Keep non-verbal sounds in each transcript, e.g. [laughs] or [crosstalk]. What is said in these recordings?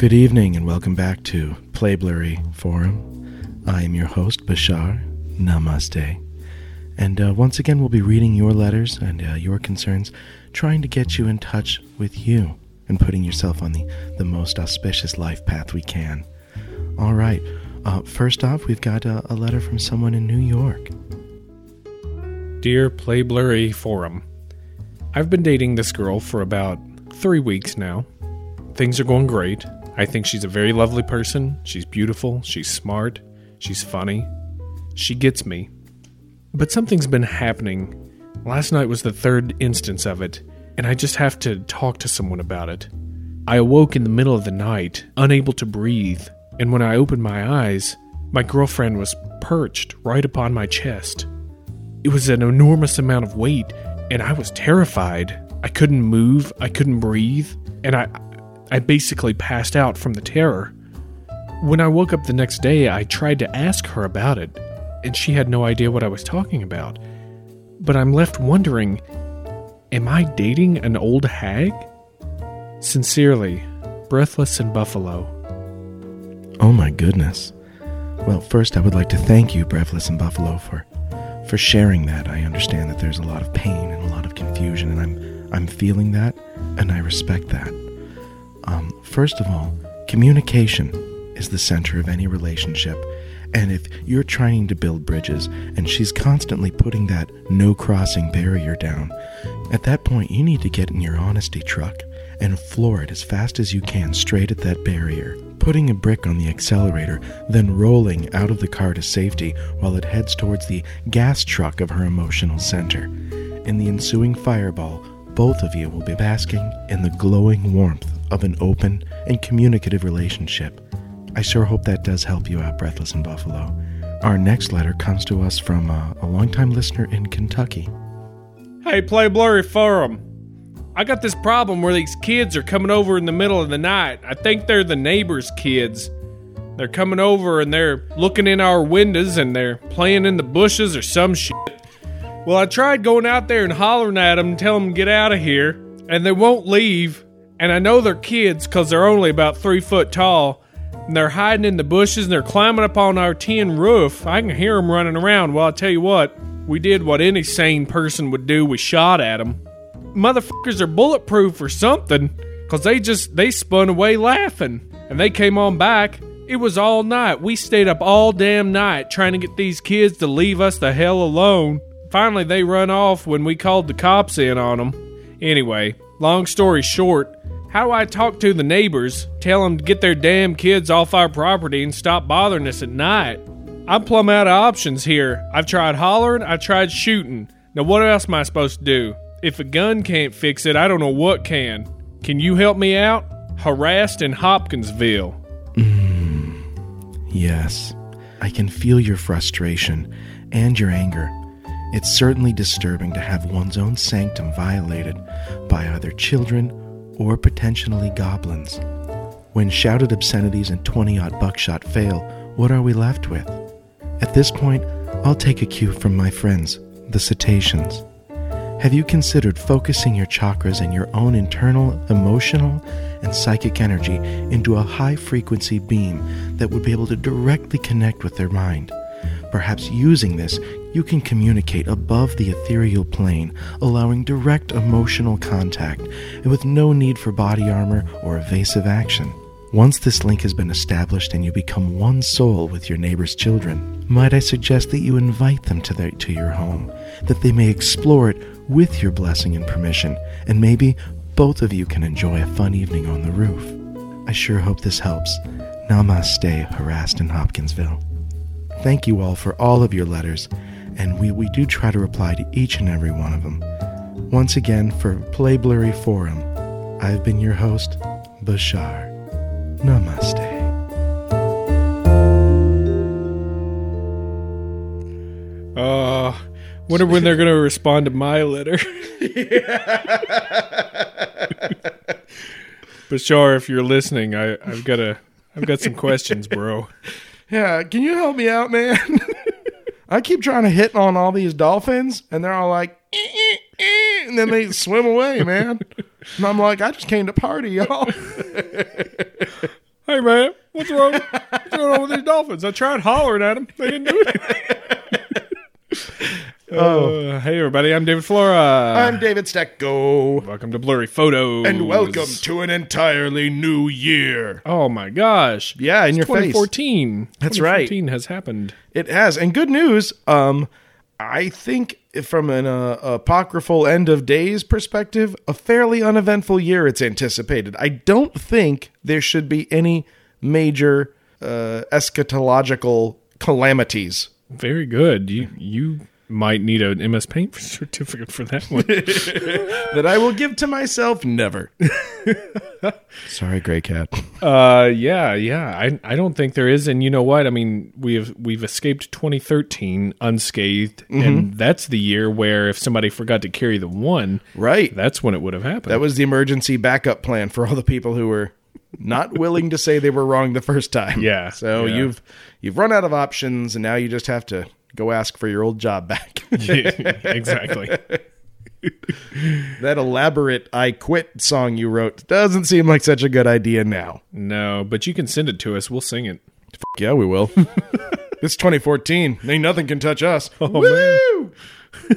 Good evening and welcome back to Playblurry Forum. I am your host, Bashar. Namaste. And uh, once again, we'll be reading your letters and uh, your concerns, trying to get you in touch with you and putting yourself on the, the most auspicious life path we can. All right. Uh, first off, we've got a, a letter from someone in New York. Dear Playblurry Forum, I've been dating this girl for about three weeks now. Things are going great. I think she's a very lovely person. She's beautiful. She's smart. She's funny. She gets me. But something's been happening. Last night was the third instance of it, and I just have to talk to someone about it. I awoke in the middle of the night, unable to breathe, and when I opened my eyes, my girlfriend was perched right upon my chest. It was an enormous amount of weight, and I was terrified. I couldn't move, I couldn't breathe, and I I basically passed out from the terror. When I woke up the next day, I tried to ask her about it, and she had no idea what I was talking about. But I'm left wondering am I dating an old hag? Sincerely, Breathless in Buffalo. Oh my goodness. Well, first, I would like to thank you, Breathless in Buffalo, for for sharing that. I understand that there's a lot of pain and a lot of confusion, and I'm I'm feeling that, and I respect that. Um, first of all, communication is the center of any relationship. And if you're trying to build bridges and she's constantly putting that no crossing barrier down, at that point you need to get in your honesty truck and floor it as fast as you can straight at that barrier, putting a brick on the accelerator, then rolling out of the car to safety while it heads towards the gas truck of her emotional center. In the ensuing fireball, both of you will be basking in the glowing warmth of an open and communicative relationship. I sure hope that does help you out, Breathless in Buffalo. Our next letter comes to us from uh, a longtime listener in Kentucky. Hey, Playblurry Forum. I got this problem where these kids are coming over in the middle of the night. I think they're the neighbors' kids. They're coming over and they're looking in our windows and they're playing in the bushes or some shit. Well, I tried going out there and hollering at them, and telling them get out of here, and they won't leave. And I know they're kids because they're only about three foot tall. And they're hiding in the bushes and they're climbing up on our tin roof. I can hear them running around. Well, I'll tell you what, we did what any sane person would do. We shot at them. Motherfuckers are bulletproof or something because they just, they spun away laughing. And they came on back. It was all night. We stayed up all damn night trying to get these kids to leave us the hell alone. Finally, they run off when we called the cops in on them. Anyway, long story short, how do I talk to the neighbors, tell them to get their damn kids off our property and stop bothering us at night? I'm plumb out of options here. I've tried hollering, I tried shooting. Now, what else am I supposed to do? If a gun can't fix it, I don't know what can. Can you help me out? Harassed in Hopkinsville. Mm, yes, I can feel your frustration and your anger. It's certainly disturbing to have one's own sanctum violated by either children or potentially goblins. When shouted obscenities and 20 odd buckshot fail, what are we left with? At this point, I'll take a cue from my friends, the cetaceans. Have you considered focusing your chakras and your own internal, emotional, and psychic energy into a high frequency beam that would be able to directly connect with their mind? Perhaps using this, you can communicate above the ethereal plane, allowing direct emotional contact and with no need for body armor or evasive action. Once this link has been established and you become one soul with your neighbor's children, might I suggest that you invite them to, their, to your home, that they may explore it with your blessing and permission, and maybe both of you can enjoy a fun evening on the roof. I sure hope this helps. Namaste, harassed in Hopkinsville. Thank you all for all of your letters, and we, we do try to reply to each and every one of them. Once again, for Playblurry Forum, I've been your host, Bashar. Namaste. Uh, wonder when they're gonna respond to my letter. [laughs] sure, if you're listening, I, I've got a, I've got some questions, bro. Yeah, can you help me out, man? [laughs] I keep trying to hit on all these dolphins, and they're all like, "Eh, eh, eh," and then they [laughs] swim away, man. And I'm like, I just came to party, y'all. Hey man, what's wrong? What's going on with these dolphins? I tried hollering at them. They didn't do anything. [laughs] oh, hey everybody! I'm David Flora. I'm David Stecco. welcome to Blurry Photos And welcome to an entirely new year. Oh my gosh! Yeah, in your face. 2014. That's right. 2014 has happened. It has. And good news, um, I think from an uh, apocryphal end of days perspective, a fairly uneventful year it's anticipated. I don't think there should be any major uh, eschatological calamities. Very good. You you might need an MS Paint [laughs] certificate for that one. [laughs] that I will give to myself never. [laughs] Sorry, Gray Cat. Uh, yeah, yeah. I I don't think there is, and you know what? I mean, we've we've escaped 2013 unscathed, Mm-hmm. and that's the year where if somebody forgot to carry the one, Right. that's when it would have happened. That was the emergency backup plan for all the people who were not willing to say they were wrong the first time. Yeah, So yeah. you've you've run out of options and now you just have to go ask for your old job back. [laughs] exactly. that elaborate I quit song you wrote doesn't seem like such a good idea now. No, but you can send it to us. We'll sing it. Yeah, we will. [laughs] it's 2014. Ain't nothing can touch us. Oh, Woo! [laughs]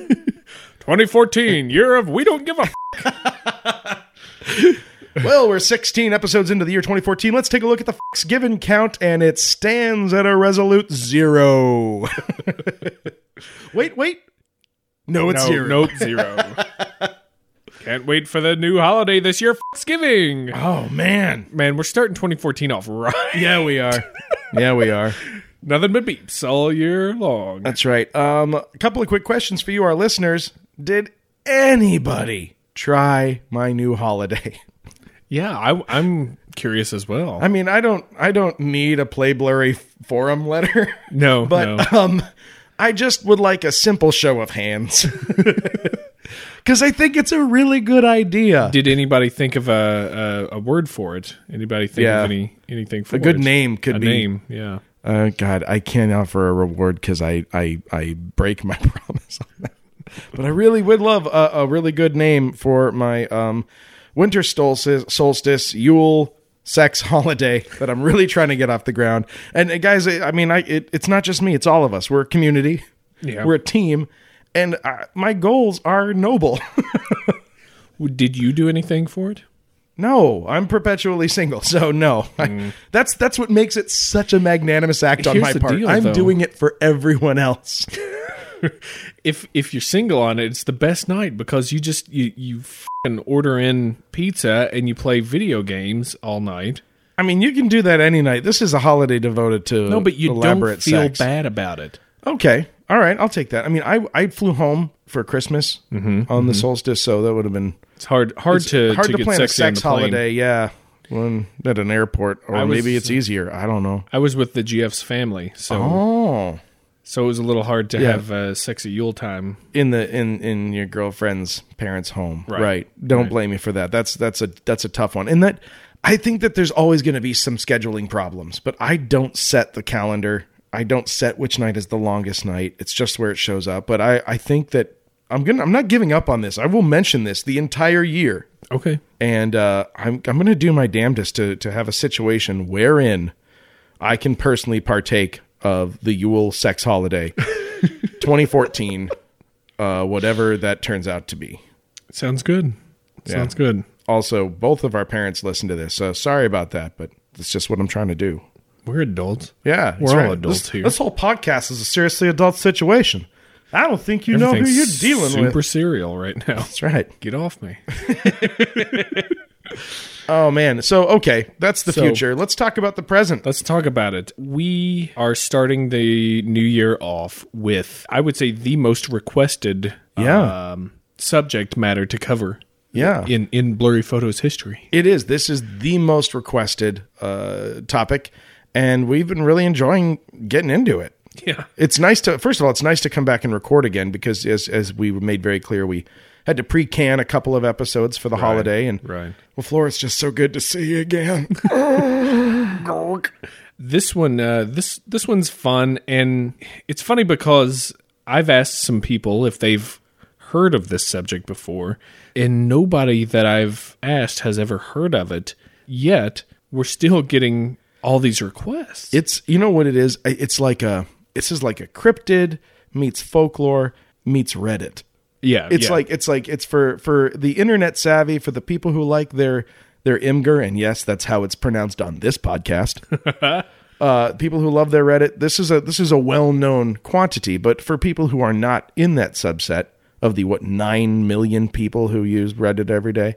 2014, year of we don't give a. F- Well, we're 16 episodes into the year 2014. Let's take a look at the fucks given count, and it stands at a resolute zero. [laughs] wait, wait. No, it's no, zero. nope, zero. [laughs] Can't wait for the new holiday this year, Thanksgiving. Oh man. Man, we're starting 2014 off right. Yeah, we are. yeah, we are. Nothing but beeps all year long. That's right. Um, a couple of quick questions for you, our listeners. Did anybody try my new holiday? [laughs] Yeah, I, I'm curious as well. I mean, I don't, I don't need a Play Blurry forum letter, [laughs] no, [laughs] but no. um, I just would like a simple show of hands [laughs] because I think it's a really good idea. Did anybody think of a, a, a word for it? Anybody think Yeah. of any anything for it a good it? name could A be. name, yeah. Uh, God, I can't offer a reward because I, I, I break my promise on that. But I really would love a, a really good name for my um, winter solstice, solstice, Yule, sex [laughs] holiday that I'm really trying to get off the ground. And uh, guys, I I mean, I it, it's not just me; it's all of us. We're a community. Yeah. We're a team, and uh, my goals are noble. [laughs] Did you do anything for it? no, I'm perpetually single, so no. I, that's that's what makes it such a magnanimous act on my part. deal, I'm though. doing it for everyone else. [laughs] [laughs] If if you're single on it, it's the best night because you just you you fing order in pizza and you play video games all night. I mean, you can do that any night. This is a holiday devoted to No, but you elaborate don't feel sex. bad about it. Okay, all right, I'll take that. I mean, I I flew home for Christmas Mm-hmm, on the solstice, so that would have been It's hard hard to hard to, get plan a sex holiday. Yeah, when at an airport, or was- maybe it's easier. I don't know. I was with the GF's family, so Oh, so it was a little hard to Yeah. have a sexy Yule time. in the in in your girlfriend's parents' home, right? Right. Don't blame me for that. That's that's a that's a tough one. And that I think that there's always going to be some scheduling problems, but I don't set the calendar. I don't set which night is the longest night. It's just where it shows up. But I I think that I'm gonna I'm not giving up on this. I will mention this the entire year, Okay. and uh, I'm I'm gonna do my damnedest to to have a situation wherein I can personally partake of the Yule sex holiday [laughs] 2014, uh, whatever that turns out to be. Sounds good. Sounds good. Also, both of our parents listen to this, so sorry about that, but it's just what I'm trying to do. We're adults. Yeah, We're all right. adults this, here. This whole podcast is a seriously adult situation. I don't think you know who you're dealing super with. Super serial right now. That's right. Get off me. [laughs] Oh man. So okay, that's the So- future. Let's talk about the present. Let's talk about it. We are starting the new year off with, I would say, the most requested Yeah. um, subject matter to cover Yeah. in, in Blurry Photos history. It is. This is the most requested uh, topic, and we've been really enjoying getting into it. [laughs] Yeah. It's nice to first of all, it's nice to come back and record again because as as we made very clear, we had to pre-can a couple of episodes for the holiday, and Right. well, Flora, it's just so good to see you again. [laughs] [laughs] This one, uh, this this one's fun, and it's funny because I've asked some people if they've heard of this subject before, and nobody that I've asked has ever heard of it. Yet we're still getting all these requests. It's you know what it is. It's like a this is like a cryptid meets folklore meets Reddit. yeah, It's yeah. like it's like it's for for the internet savvy for the people who like their their Imgur and yes, that's how it's pronounced on this podcast. [laughs] uh, people who love their Reddit, this is a this is a well known quantity. But for people who are not in that subset of the what nine million people who use Reddit every day,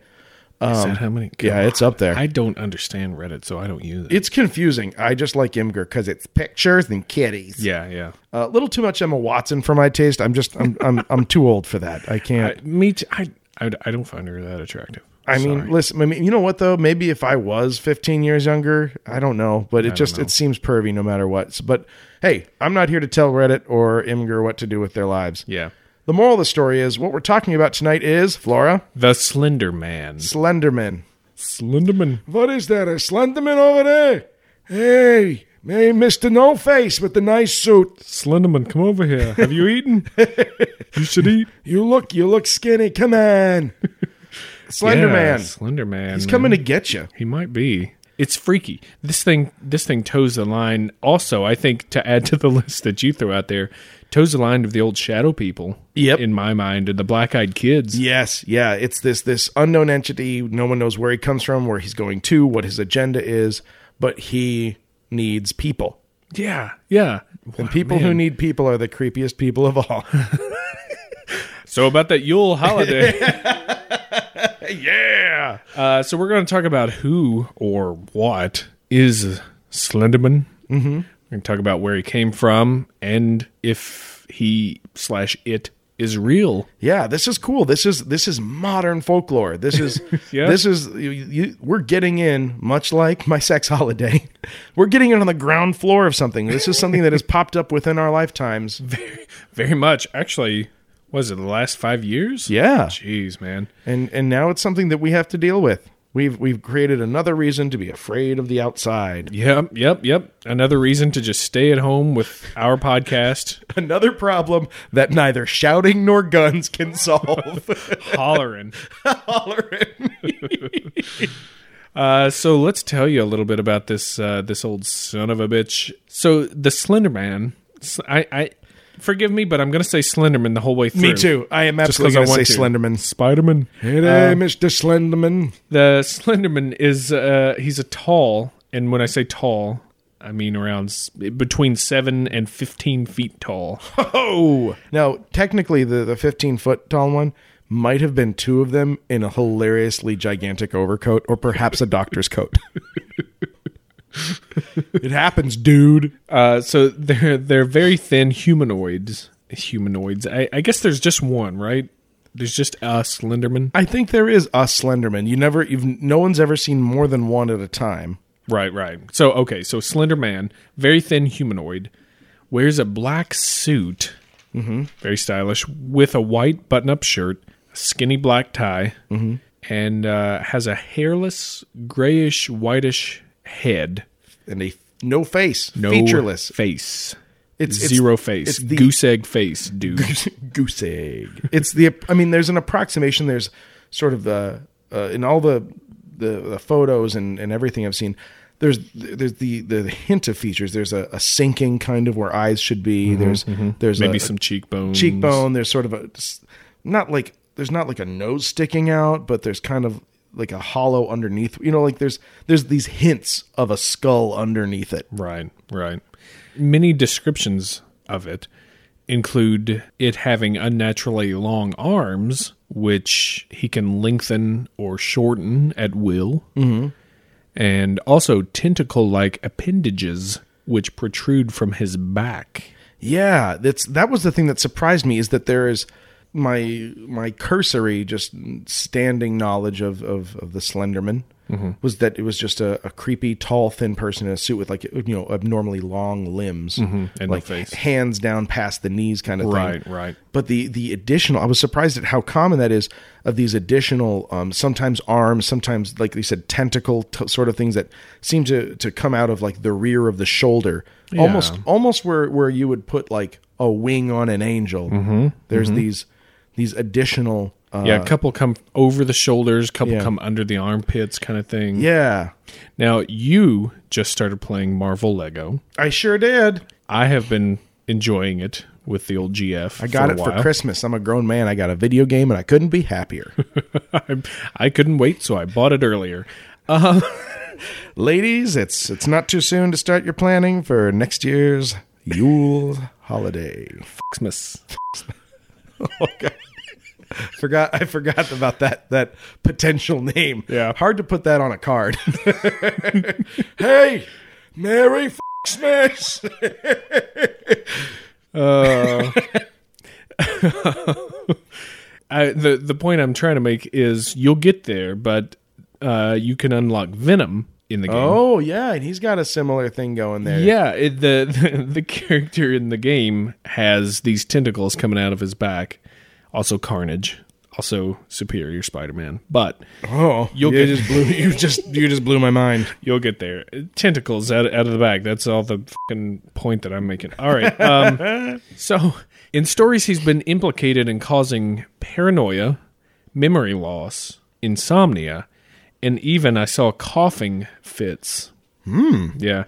Is that how many? um, yeah, it's up there. I don't understand Reddit, so I don't use it. it's confusing. I just like Imgur because it's pictures and kitties. yeah, yeah. A little too much Emma Watson for my taste. I'm just I'm I'm I'm too old for that. I can't. [laughs] I, me, too, I, I, I don't find her that attractive. I mean, Sorry. listen. I mean, you know what though? Maybe if I was 15 years younger, I don't know, but it just know. it seems pervy no matter what. But hey, I'm not here to tell Reddit or Imgur what to do with their lives. yeah. The moral of the story is what we're talking about tonight is Flora The Slender Man. Slenderman. Slenderman. What is that? A Slenderman over there? Hey, hey, Mister No Face with the nice suit. Slenderman, come over here. Have you eaten? [laughs] you should eat. You look, you look skinny. Come on, [laughs] Slenderman. Slender Man. He's coming to get you. He might be. It's freaky. This thing this thing toes the line also, I think to add to the [laughs] list that you throw out there, toes the line of the old shadow people. Yep. In my mind, and the black eyed kids. Yes, yeah, it's this this unknown entity. No one knows where he comes from, where he's going to, what his agenda is, but he needs people. Yeah. Yeah. And people who need people are the creepiest people of all. [laughs] So about that Yule holiday. [laughs] [laughs] yeah. uh, so we're going to talk about who or what is Slenderman. Mm-hmm. We're going to talk about where he came from and if he slash it is real. Yeah, this is cool. This is this is modern folklore. This is [laughs] Yeah. this is you, you, we're getting in much like my sex holiday. [laughs] We're getting in on the ground floor of something. This is something that has popped up within our lifetimes. Very very much. Actually, was it the last five years? Yeah. Jeez, man. and and now it's something that we have to deal with. We've we've created another reason to be afraid of the outside. Yep, yep, yep. Another reason to just stay at home with our podcast, [laughs] Another problem that neither shouting nor guns can solve. [laughs] hollering. [laughs] Hollering. Uh, so let's tell you a little bit about this uh, this old son of a bitch. So the Slender Man, I, I forgive me, but I'm going to say Slenderman the whole way through. Me too. I am absolutely going to say Slenderman. Spiderman. Hey there, Mr. Slenderman. The Slenderman is uh, he's a tall, and when I say tall, I mean around between seven and fifteen feet tall. [laughs] Oh, now technically the the 15 foot tall one might have been two of them in a hilariously gigantic overcoat, or perhaps a doctor's coat. [laughs] it happens, dude. Uh, so they're they're very thin humanoids. Humanoids. I, I guess there's just one, right? There's just a Slenderman. I think there is a Slenderman. You never, you've no one's ever seen more than one at a time. Right, right. So okay, so Slender Man, very thin humanoid, wears a black suit, mm-hmm. very stylish, with a white button-up shirt, skinny black tie, Mm-hmm. and uh, has a hairless, grayish, whitish head, and a no face, no featureless. face. It's- it's- zero face, it's the- goose egg face, dude. [laughs] goose egg. It's the. I mean, there's an approximation. There's sort of the uh, in all the, the the photos and and everything I've seen. There's there's the the hint of features. There's a, a sinking kind of where eyes should be. there's there's Mm-hmm, Maybe a, some cheekbones. cheekbone. There's sort of a not like there's not like a nose sticking out, but there's kind of like a hollow underneath. You know, like there's there's these hints of a skull underneath it. Right, right. Many descriptions of it include it having unnaturally long arms, which he can lengthen or shorten at will, mm-hmm. and also tentacle like appendages which protrude from his back. Yeah, that's that was the thing that surprised me is that there is my my cursory just standing knowledge of of, of the Slenderman was that it was just a, a creepy tall thin person in a suit with like you know abnormally long limbs and no like face. hands down past the knees kind of Right, thing. right. Right. But the the additional, I was surprised at how common that is of these additional, um, sometimes arms, sometimes like you said, tentacle t- sort of things that seem to to come out of like the rear of the shoulder, almost almost where where you would put like a wing on an angel. Mm-hmm. There's these these additional yeah, a uh, couple come over the shoulders, couple yeah. come under the armpits, kind of thing. Yeah, Now you just started playing Marvel Lego. I sure did. I have been enjoying it with the old GF. I got it for Christmas. I'm a grown man. I got a video game, and I couldn't be happier. [laughs] I, I couldn't wait, so I bought it earlier. Um, [laughs] Ladies, it's it's not too soon to start your planning for next year's Yule holiday. Xmas. [laughs] Oh, [laughs] Forgot I forgot about that that potential name. Yeah. hard to put that on a card. [laughs] hey, Merry Xmas. [laughs] Uh, I, the the point I'm trying to make is you'll get there, but uh, you can unlock Venom in the game. Oh yeah, and he's got a similar thing going there. Yeah, it, the, the the character in the game has these tentacles coming out of his back. Also, Carnage. Also, Superior Spider-Man. But Oh, You'll you get- just blew you just you just blew my mind. [laughs] you'll get there. Tentacles out, out of the bag. That's all the fucking point that I'm making. All right. Um, [laughs] so, in stories, he's been implicated in causing paranoia, memory loss, insomnia, and even I saw coughing fits. Hmm. Yeah.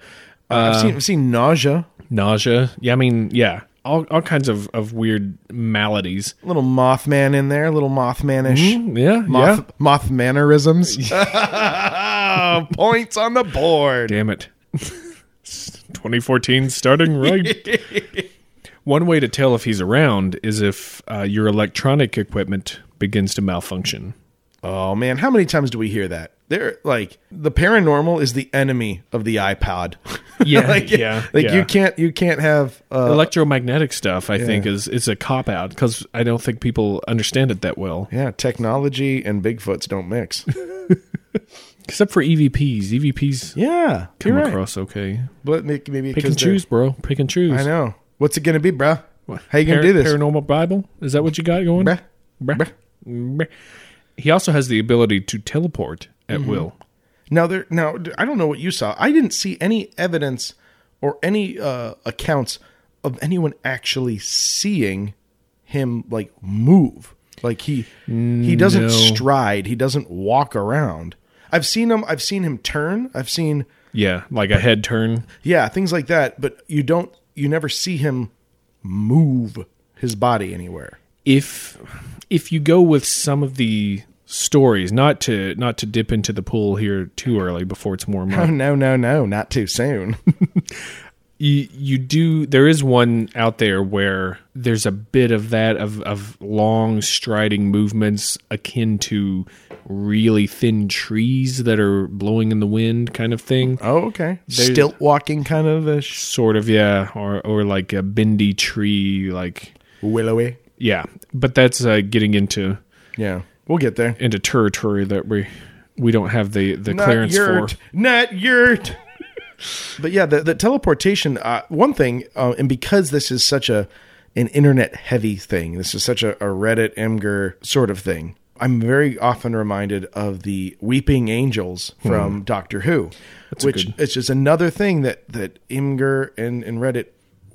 I've seen I've seen nausea, nausea. Yeah, I mean, yeah, all all kinds of, of weird maladies. A little Mothman in there, A little Mothmanish. Yeah, Moth, yeah. moth mannerisms. [laughs] [laughs] Points on the board. Damn it. [laughs] 2014 starting right. One way to tell if he's around is if uh, your electronic equipment begins to malfunction. Oh man, how many times do we hear that? They're like the paranormal is the enemy of the iPod. [laughs] Yeah, like, yeah, Like yeah. you can't you can't have uh, Electromagnetic stuff, I think, is is a cop out because I don't think people understand it that well, yeah, technology and Bigfoots don't mix. [laughs] except for EVPs. EVPs yeah, come right. across okay. But maybe Pick and choose, bro. Pick and choose. I know. What's it gonna be, bro? What, How you gonna do this? Paranormal Bible? Is that what you got going? Bruh. Bruh. Bruh. He also has the ability to teleport at Mm-hmm. will. Now there now I don't know what you saw. I didn't see any evidence or any uh, accounts of anyone actually seeing him like move. Like he he doesn't No. stride, he doesn't walk around. I've seen him I've seen him turn. I've seen Yeah, like a head turn. yeah, things like that, but you don't you never see him move his body anywhere. If if you go with some of the stories, not to not to dip into the pool here too early before it's warm Oh [laughs] no, no, no, not too soon. [laughs] you you do there is one out there where there's a bit of that of of long striding movements akin to really thin trees that are blowing in the wind kind of thing. oh, okay. Stilt walking kind of a Sort of, yeah, or or like a bendy tree, like willowy. Yeah. But that's uh, getting into Yeah. We'll get there. into territory that we we don't have the the clearance yurt, for. Not yurt. [laughs] but yeah, the, the teleportation. Uh, one thing, uh, and because this is such a an internet heavy thing, this is such a, a Reddit Imgur sort of thing. I'm very often reminded of the Weeping Angels from Doctor Who, which good- it's just another thing that that Imgur and, and Reddit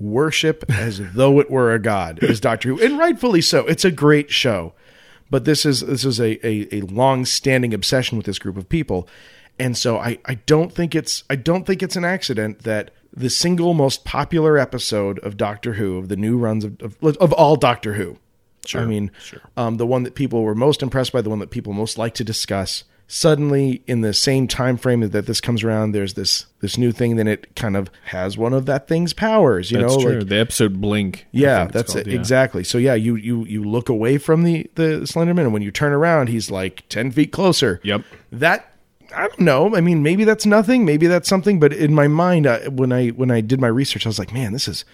worship as though it were a god is Doctor Who, and rightfully so. It's a great show, but this is this is a a, a long standing obsession with this group of people, and so I I don't think it's I don't think it's an accident that the single most popular episode of Doctor Who of the new runs of of, of all Doctor Who. Sure, I mean, sure. um, the one that people were most impressed by, the one that people most like to discuss. Suddenly, in the same time frame that this comes around, there's this this new thing. Then it kind of has one of that thing's powers. You That's know, true. like the episode Blink. Yeah, that's called, it yeah. exactly. So yeah, you you you look away from the the Slenderman, and when you turn around, he's like ten feet closer. Yep. That I don't know. I mean, maybe that's nothing. Maybe that's something. But in my mind, uh, when I when I did my research, I was like, man, this is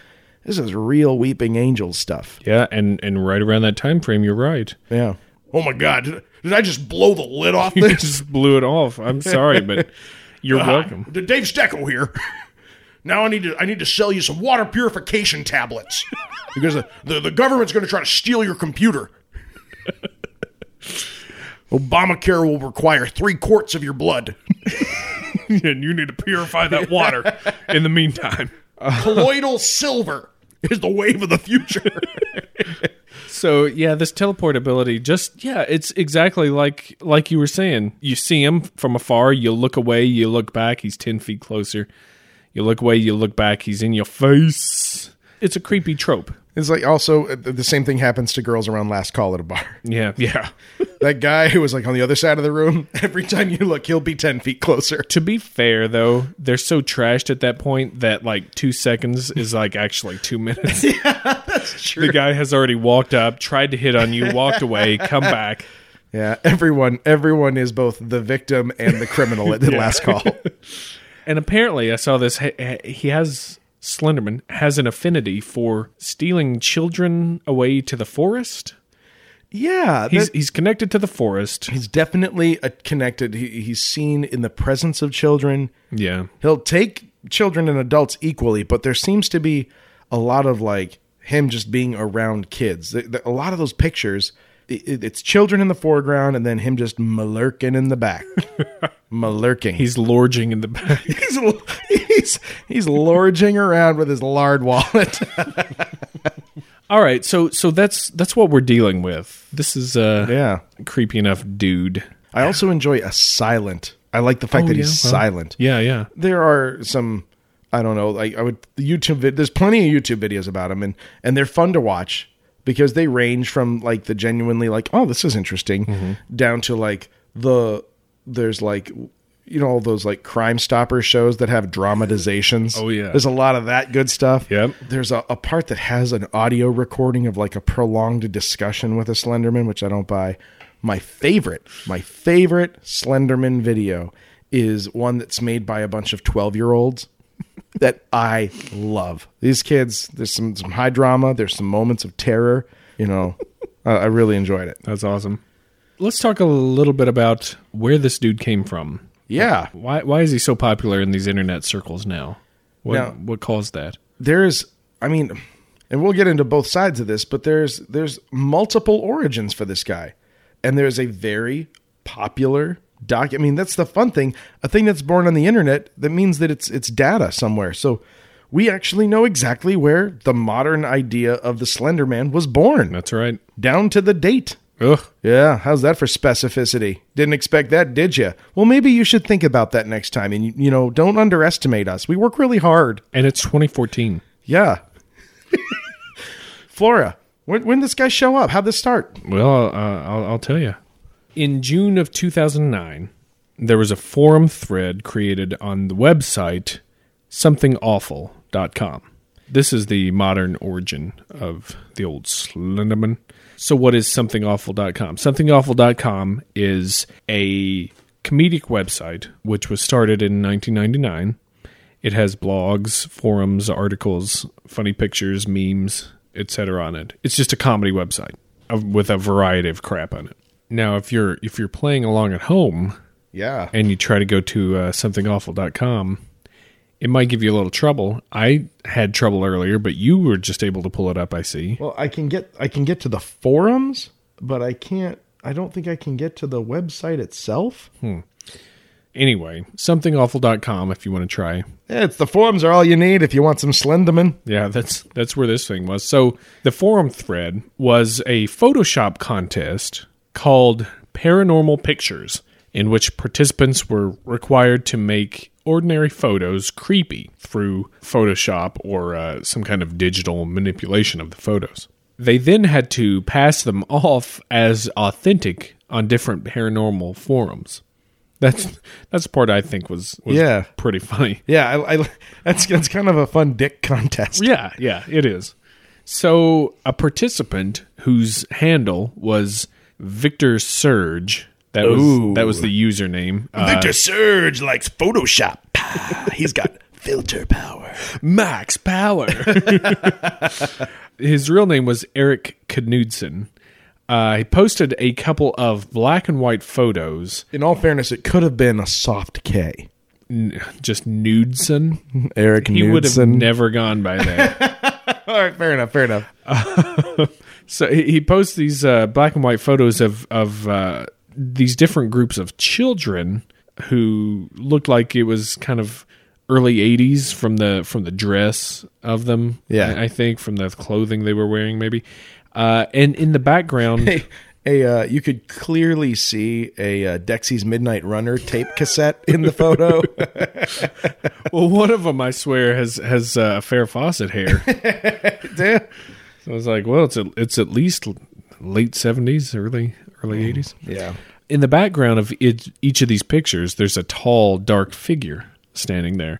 this is real Weeping Angels stuff. Yeah, and and right around that time frame, you're right. Yeah. Oh my god, did, did I just blow the lid off [laughs] You this? just blew it off. I'm sorry, but [laughs] you're Ah, welcome. the Dave Stecco here. [laughs] Now I need to I need to sell you some water purification tablets because the, the, the government's going to try to steal your computer. Obamacare will require three quarts of your blood. and you need to purify that water in the meantime. Colloidal silver [laughs] is the wave of the future. [laughs] So yeah, this teleportability just yeah, it's exactly like like you were saying. You see him from afar, you look away, you look back, he's ten feet closer. You look away, you look back, he's in your face. It's a creepy trope. It's like also uh, the same thing happens to girls around last call at a bar. [laughs] Yeah, yeah. That guy who was like on the other side of the room, [laughs] every time you look, he'll be 10 feet closer. to be fair though, they're so trashed at that point that like two seconds is like actually two [laughs] minutes. yeah, that's true. The guy has already walked up, tried to hit on you, walked away, come back. Yeah, everyone everyone is both the victim and the criminal at the last call. And apparently, I saw this. he- He has Slenderman has an affinity for stealing children away to the forest. Yeah, He's that- he's connected to the forest. he's definitely uh connected. He, he's seen in the presence of children. Yeah, He'll take children and adults equally, but there seems to be a lot of like him just being around kids. A lot of those pictures, i- i- it's children in the foreground and then him just malurking in the back. [laughs] malurking. he's lorging in the back. [laughs] he's he's he's lorging around with his lard wallet. [laughs] All right, so so that's that's what we're dealing with. This is uh yeah. creepy enough, dude. I also enjoy a silent. I like the fact Oh, that yeah? he's Well- silent. Yeah, yeah. There are some I don't know, like I would the YouTube vid, there's plenty of YouTube videos about him and and they're fun to watch because they range from like the genuinely like, oh, this is interesting Mm-hmm. down to like the there's like you know all those like crime stopper shows that have dramatizations. Oh, yeah. There's a lot of that good stuff. Yep. There's a, a part that has an audio recording of like a prolonged discussion with a Slenderman, which I don't buy. My favorite, my favorite Slenderman video is one that's made by a bunch of 12 year olds that I love. These kids, there's some, some high drama, there's some moments of terror. You know, I, I really enjoyed it. That's awesome. Let's talk a little bit about where this dude came from. Yeah. Why why is he so popular in these internet circles now? What Now- what caused that? there's i mean and we'll get into both sides of this but there's there's multiple origins for this guy and there's a very popular doc i mean that's the fun thing a thing that's born on the internet that means that it's it's data somewhere so we actually know exactly where the modern idea of the slender man was born That's right. down to the date Ugh. yeah how's that for specificity didn't expect that did you well maybe you should think about that next time and you, know don't underestimate us we work really hard And it's 2014. yeah. [laughs] Flora, when, when did this guy show up? How'd this start? Well, uh, I'll, I'll tell you. In June of 2009, there was a forum thread created on the website somethingawful.com. This is the modern origin of the old Slenderman. So, what is somethingawful.com? Somethingawful.com is a comedic website which was started in 1999. It has blogs, forums, articles, funny pictures, memes, etc. on it. It's just a comedy website with a variety of crap on it. Now, if you're if you're playing along at home Yeah. and you try to go to uh, somethingawful.com, it might give you a little trouble. I had trouble earlier, but you were just able to pull it up. I see. Well, I can get I can get to the forums, but I can't. I don't think I can get to the website itself. Hmm. Anyway, somethingawful.com if you want to try. Yeah, it's the forums are all you need if you want some Slenderman. Yeah, that's that's where this thing was. So the forum thread was a Photoshop contest called Paranormal Pictures, in which participants were required to make ordinary photos creepy through Photoshop or uh, some kind of digital manipulation of the photos. They then had to pass them [laughs] off as authentic on different paranormal forums. That's that's the part I think was, was Yeah. pretty funny. Yeah, I, I, that's that's kind of a fun dick contest. Yeah, yeah, it is. So a participant whose handle was Victor Surge. That was that was the username. Uh, Victor Surge likes Photoshop. He's got [laughs] filter power. Max Power. His real name was Eric Knudsen. Uh, he posted a couple of black and white photos, In all fairness, it could have been a soft K. n- just Knudsen. Eric He would have never gone by that. [laughs] [laughs] All right, fair enough. Fair enough. [laughs] So he, he posts these uh, black and white photos of of uh, these different groups of children who looked like it was kind of early '80s from the from the dress of them. Yeah. I, I think from the clothing they were wearing, maybe. Uh, and in the background, [laughs] a uh, you could clearly see a uh, Dexy's Midnight Runner tape cassette in the photo. [laughs] [laughs] well, one of them I swear has has uh, Farrah Fawcett hair. [laughs] Yeah. So I was like, well, it's a, it's at least late '70s, early early '80s. yeah. in the background of it, each of these pictures, there's a tall, dark figure standing there.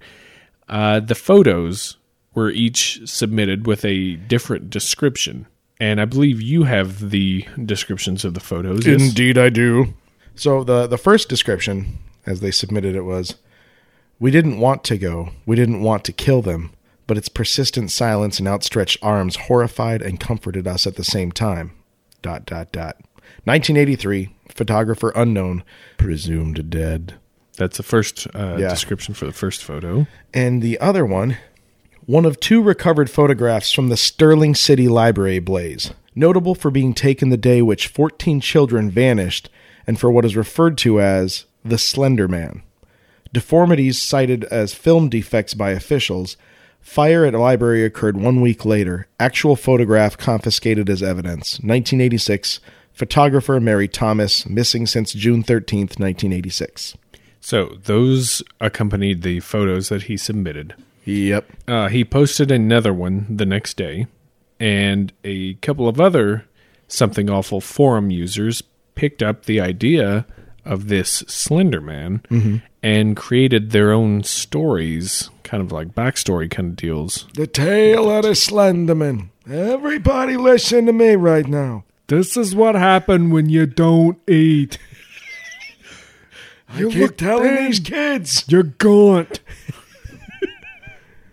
Uh, the photos were each submitted with a different description, and I believe you have the descriptions of the photos. Yes? Indeed, I do. So the the first description, as they submitted it, was, "We didn't want to go. We didn't want to kill them, but its persistent silence and outstretched arms horrified and comforted us at the same time." Dot dot dot. 1983. Photographer unknown, presumed dead. That's the first uh, Yeah. description for the first photo. And the other one, one of two recovered photographs from the Sterling City Library blaze, notable for being taken the day which 14 children vanished and for what is referred to as the Slender Man. Deformities cited as film defects by officials. Fire at a library occurred one week later. Actual photograph confiscated as evidence. 1986. Photographer Mary Thomas, missing since June 13th, 1986. So those accompanied the photos that he submitted. Yep. Uh, he posted another one the next day, and a couple of other something awful forum users picked up the idea of this Slender Man and created their own stories, kind of like backstory kind of deals. The tale of the Slenderman. Everybody listen to me right now. This is what happened when you don't eat. You keep telling these kids. You're gaunt.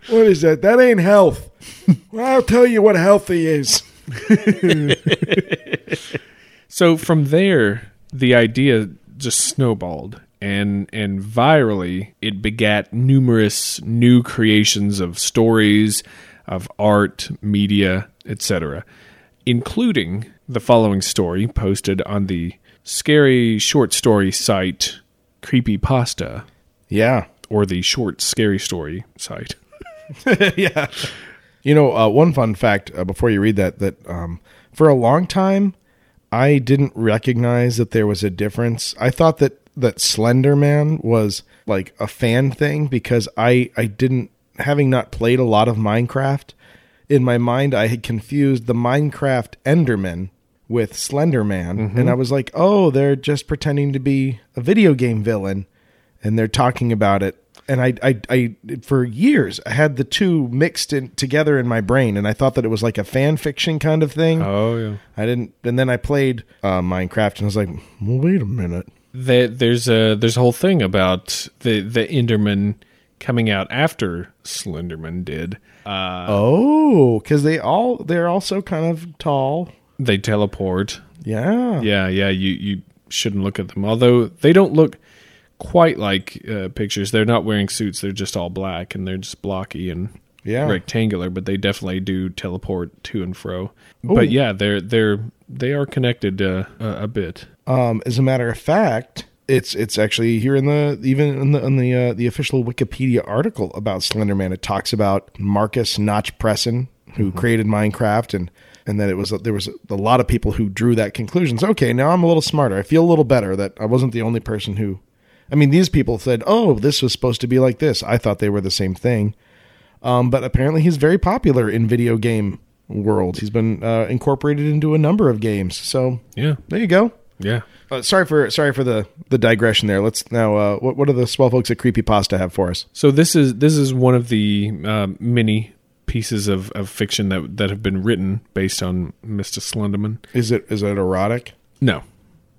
What is that? That ain't health. [laughs] well, I'll tell you what healthy is. [laughs] So from there, the idea just snowballed, and and virally, it begat numerous new creations of stories, of art, media, etc., including the following story posted on the scary short story site Creepy Pasta. Yeah. or the short scary story site. [laughs] yeah. You know, uh, one fun fact uh, before you read that that um, for a long time I didn't recognize that there was a difference. I thought that that Slender Man was like a fan thing because I I didn't having not played a lot of Minecraft in my mind I had confused the Minecraft Enderman with Slender Man and I was like, "Oh, they're just pretending to be a video game villain." and they're talking about it and I, I i for years i had the two mixed in together in my brain and i thought that it was like a fan fiction kind of thing Oh yeah. i didn't and then i played uh, minecraft and i was like well, wait a minute There- there's a there's a whole thing about the the Enderman coming out after Slenderman did. Uh, oh because they all they're also kind of tall they teleport. yeah Yeah, yeah. You you shouldn't look at them. Although they don't look quite like uh, pictures. They're not wearing suits. They're just all black and they're just blocky and Yeah. rectangular. But they definitely do teleport to and fro. But yeah, they're they're they are connected uh, a, a bit. Um, as a matter of fact, it's it's actually here in the even in the in the uh, the official Wikipedia article about Slenderman. It talks about Markus Notch Persson, who created Minecraft, and and that it was there was a lot of people who drew that conclusions. Okay, now I'm a little smarter. I feel a little better that I wasn't the only person who. I mean, these people said, "Oh, this was supposed to be like this." I thought they were the same thing, um, but apparently he's very popular in video game world. He's been uh, incorporated into a number of games. So Yeah, there you go. yeah. Uh, sorry for sorry for the the digression there. Let's now. Uh, what what do the swell folks at Creepy Pasta have for us? So this is this is one of the uh, many pieces of, of fiction that that have been written based on Mr. Slenderman. Is it is it erotic? No,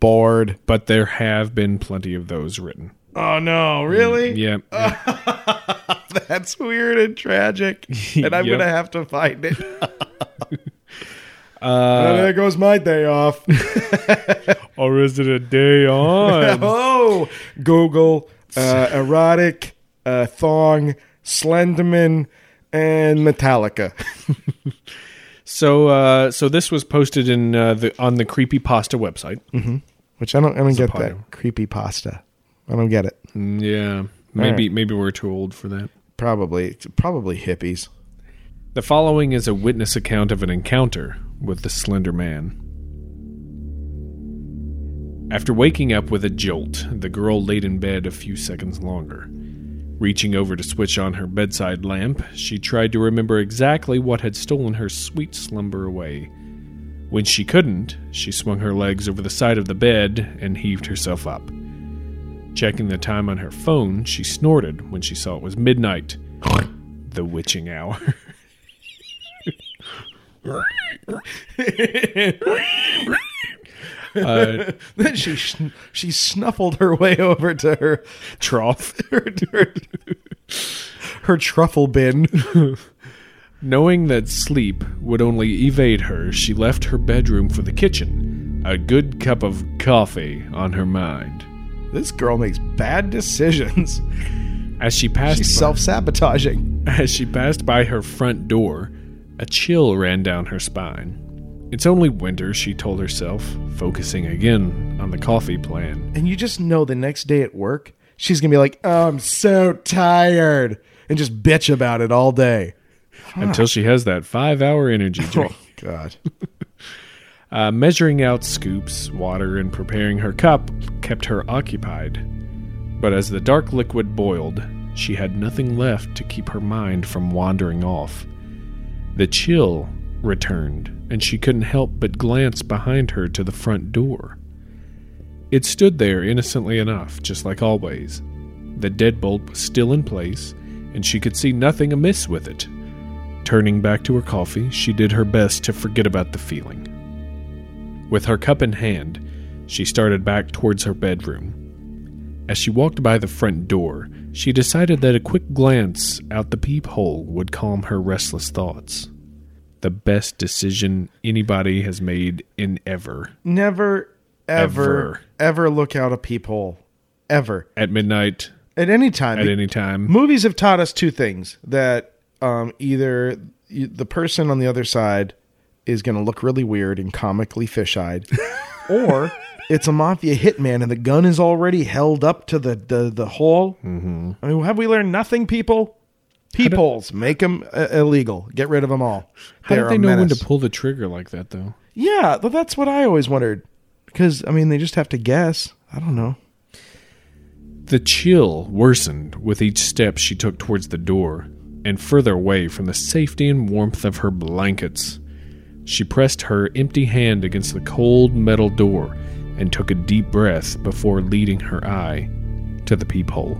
Bored? but there have been plenty of those written. Oh no, really? Yeah, [laughs] That's weird and tragic, [laughs] and I'm Yep. gonna have to find it. [laughs] uh, there goes my day off. or is it a day on? oh, Google uh, erotic uh, thong Slenderman and Metallica. so uh, so this was posted in uh, the on the Creepy Pasta website. Which I don't I don't get that creepypasta. I don't get it. Mm, Yeah, maybe maybe we're too old for that. Probably, probably hippies. The following is a witness account of an encounter with the Slender Man. After waking up with a jolt, the girl laid in bed a few seconds longer. Reaching over to switch on her bedside lamp, she tried to remember exactly what had stolen her sweet slumber away. When she couldn't, she swung her legs over the side of the bed and heaved herself up. Checking the time on her phone, she snorted when she saw it was midnight, the witching hour. [laughs] [laughs] uh, Then she she snuffled her way over to her trough. [laughs] her, her, her truffle bin. Knowing that sleep would only evade her, she left her bedroom for the kitchen, a good cup of coffee on her mind. This girl makes bad decisions. [laughs] As she passed She's by, self sabotaging. [laughs] as she passed by her front door, a chill ran down her spine. It's only winter, she told herself, focusing again on the coffee plan. And you just know the next day at work, she's going to be like, oh, I'm so tired. And just bitch about it all day. Until she has that five-hour energy drink. Oh, God. [laughs] Uh, measuring out scoops, water, and preparing her cup kept her occupied. But as the dark liquid boiled, she had nothing left to keep her mind from wandering off. The chill returned, and she couldn't help but glance behind her to the front door. It stood there innocently enough, just like always. The deadbolt was still in place, and she could see nothing amiss with it. Turning back to her coffee, she did her best to forget about the feeling. With her cup in hand, she started back towards her bedroom. As she walked by the front door, she decided that a quick glance out the peephole would calm her restless thoughts. The best decision anybody has made in ever. Never, ever, Ever. ever look out a peephole. Ever. At midnight, At any time. at any time. Movies have taught us two things that um, either the person on the other side is going to look really weird and comically fish-eyed, [laughs] or it's a mafia hitman and the gun is already held up to the the, the hole. Mm-hmm. I mean, have we learned nothing, people? Peepholes, make them uh, illegal. Get rid of them all. How They're did they know when to pull the trigger like that, though? Yeah, but that's what I always wondered. Because I mean, they just have to guess. I don't know. The chill worsened with each step she took towards the door and further away from the safety and warmth of her blankets. She pressed her empty hand against the cold metal door and took a deep breath before leading her eye to the peephole.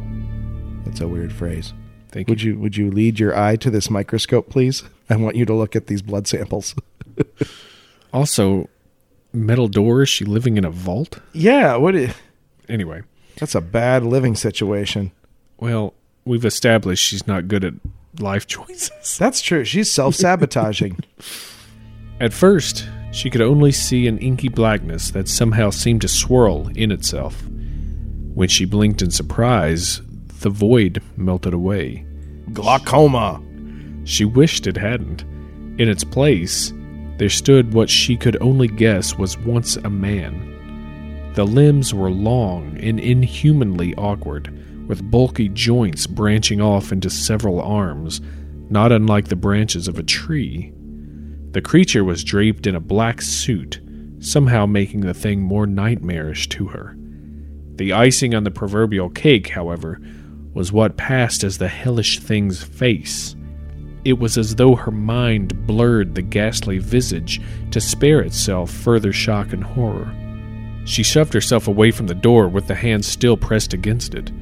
That's a weird phrase. Thank. Would you would you lead your eye to this microscope, please? I want you to look at these blood samples. [laughs] Also, metal door, is she living in a vault? yeah, what? Anyway, That's a bad living situation. well, we've established she's not good at life choices. [laughs] That's true. She's self sabotaging. [laughs] At first, she could only see an inky blackness that somehow seemed to swirl in itself. When she blinked in surprise, the void melted away. Glaucoma. She wished it hadn't. In its place, there stood what she could only guess was once a man. The limbs were long and inhumanly awkward, with bulky joints branching off into several arms, not unlike the branches of a tree. The creature was draped in a black suit, somehow making the thing more nightmarish to her. The icing on the proverbial cake, however, was what passed as the hellish thing's face. It was as though her mind blurred the ghastly visage to spare itself further shock and horror. She shoved herself away from the door with the hand still pressed against it.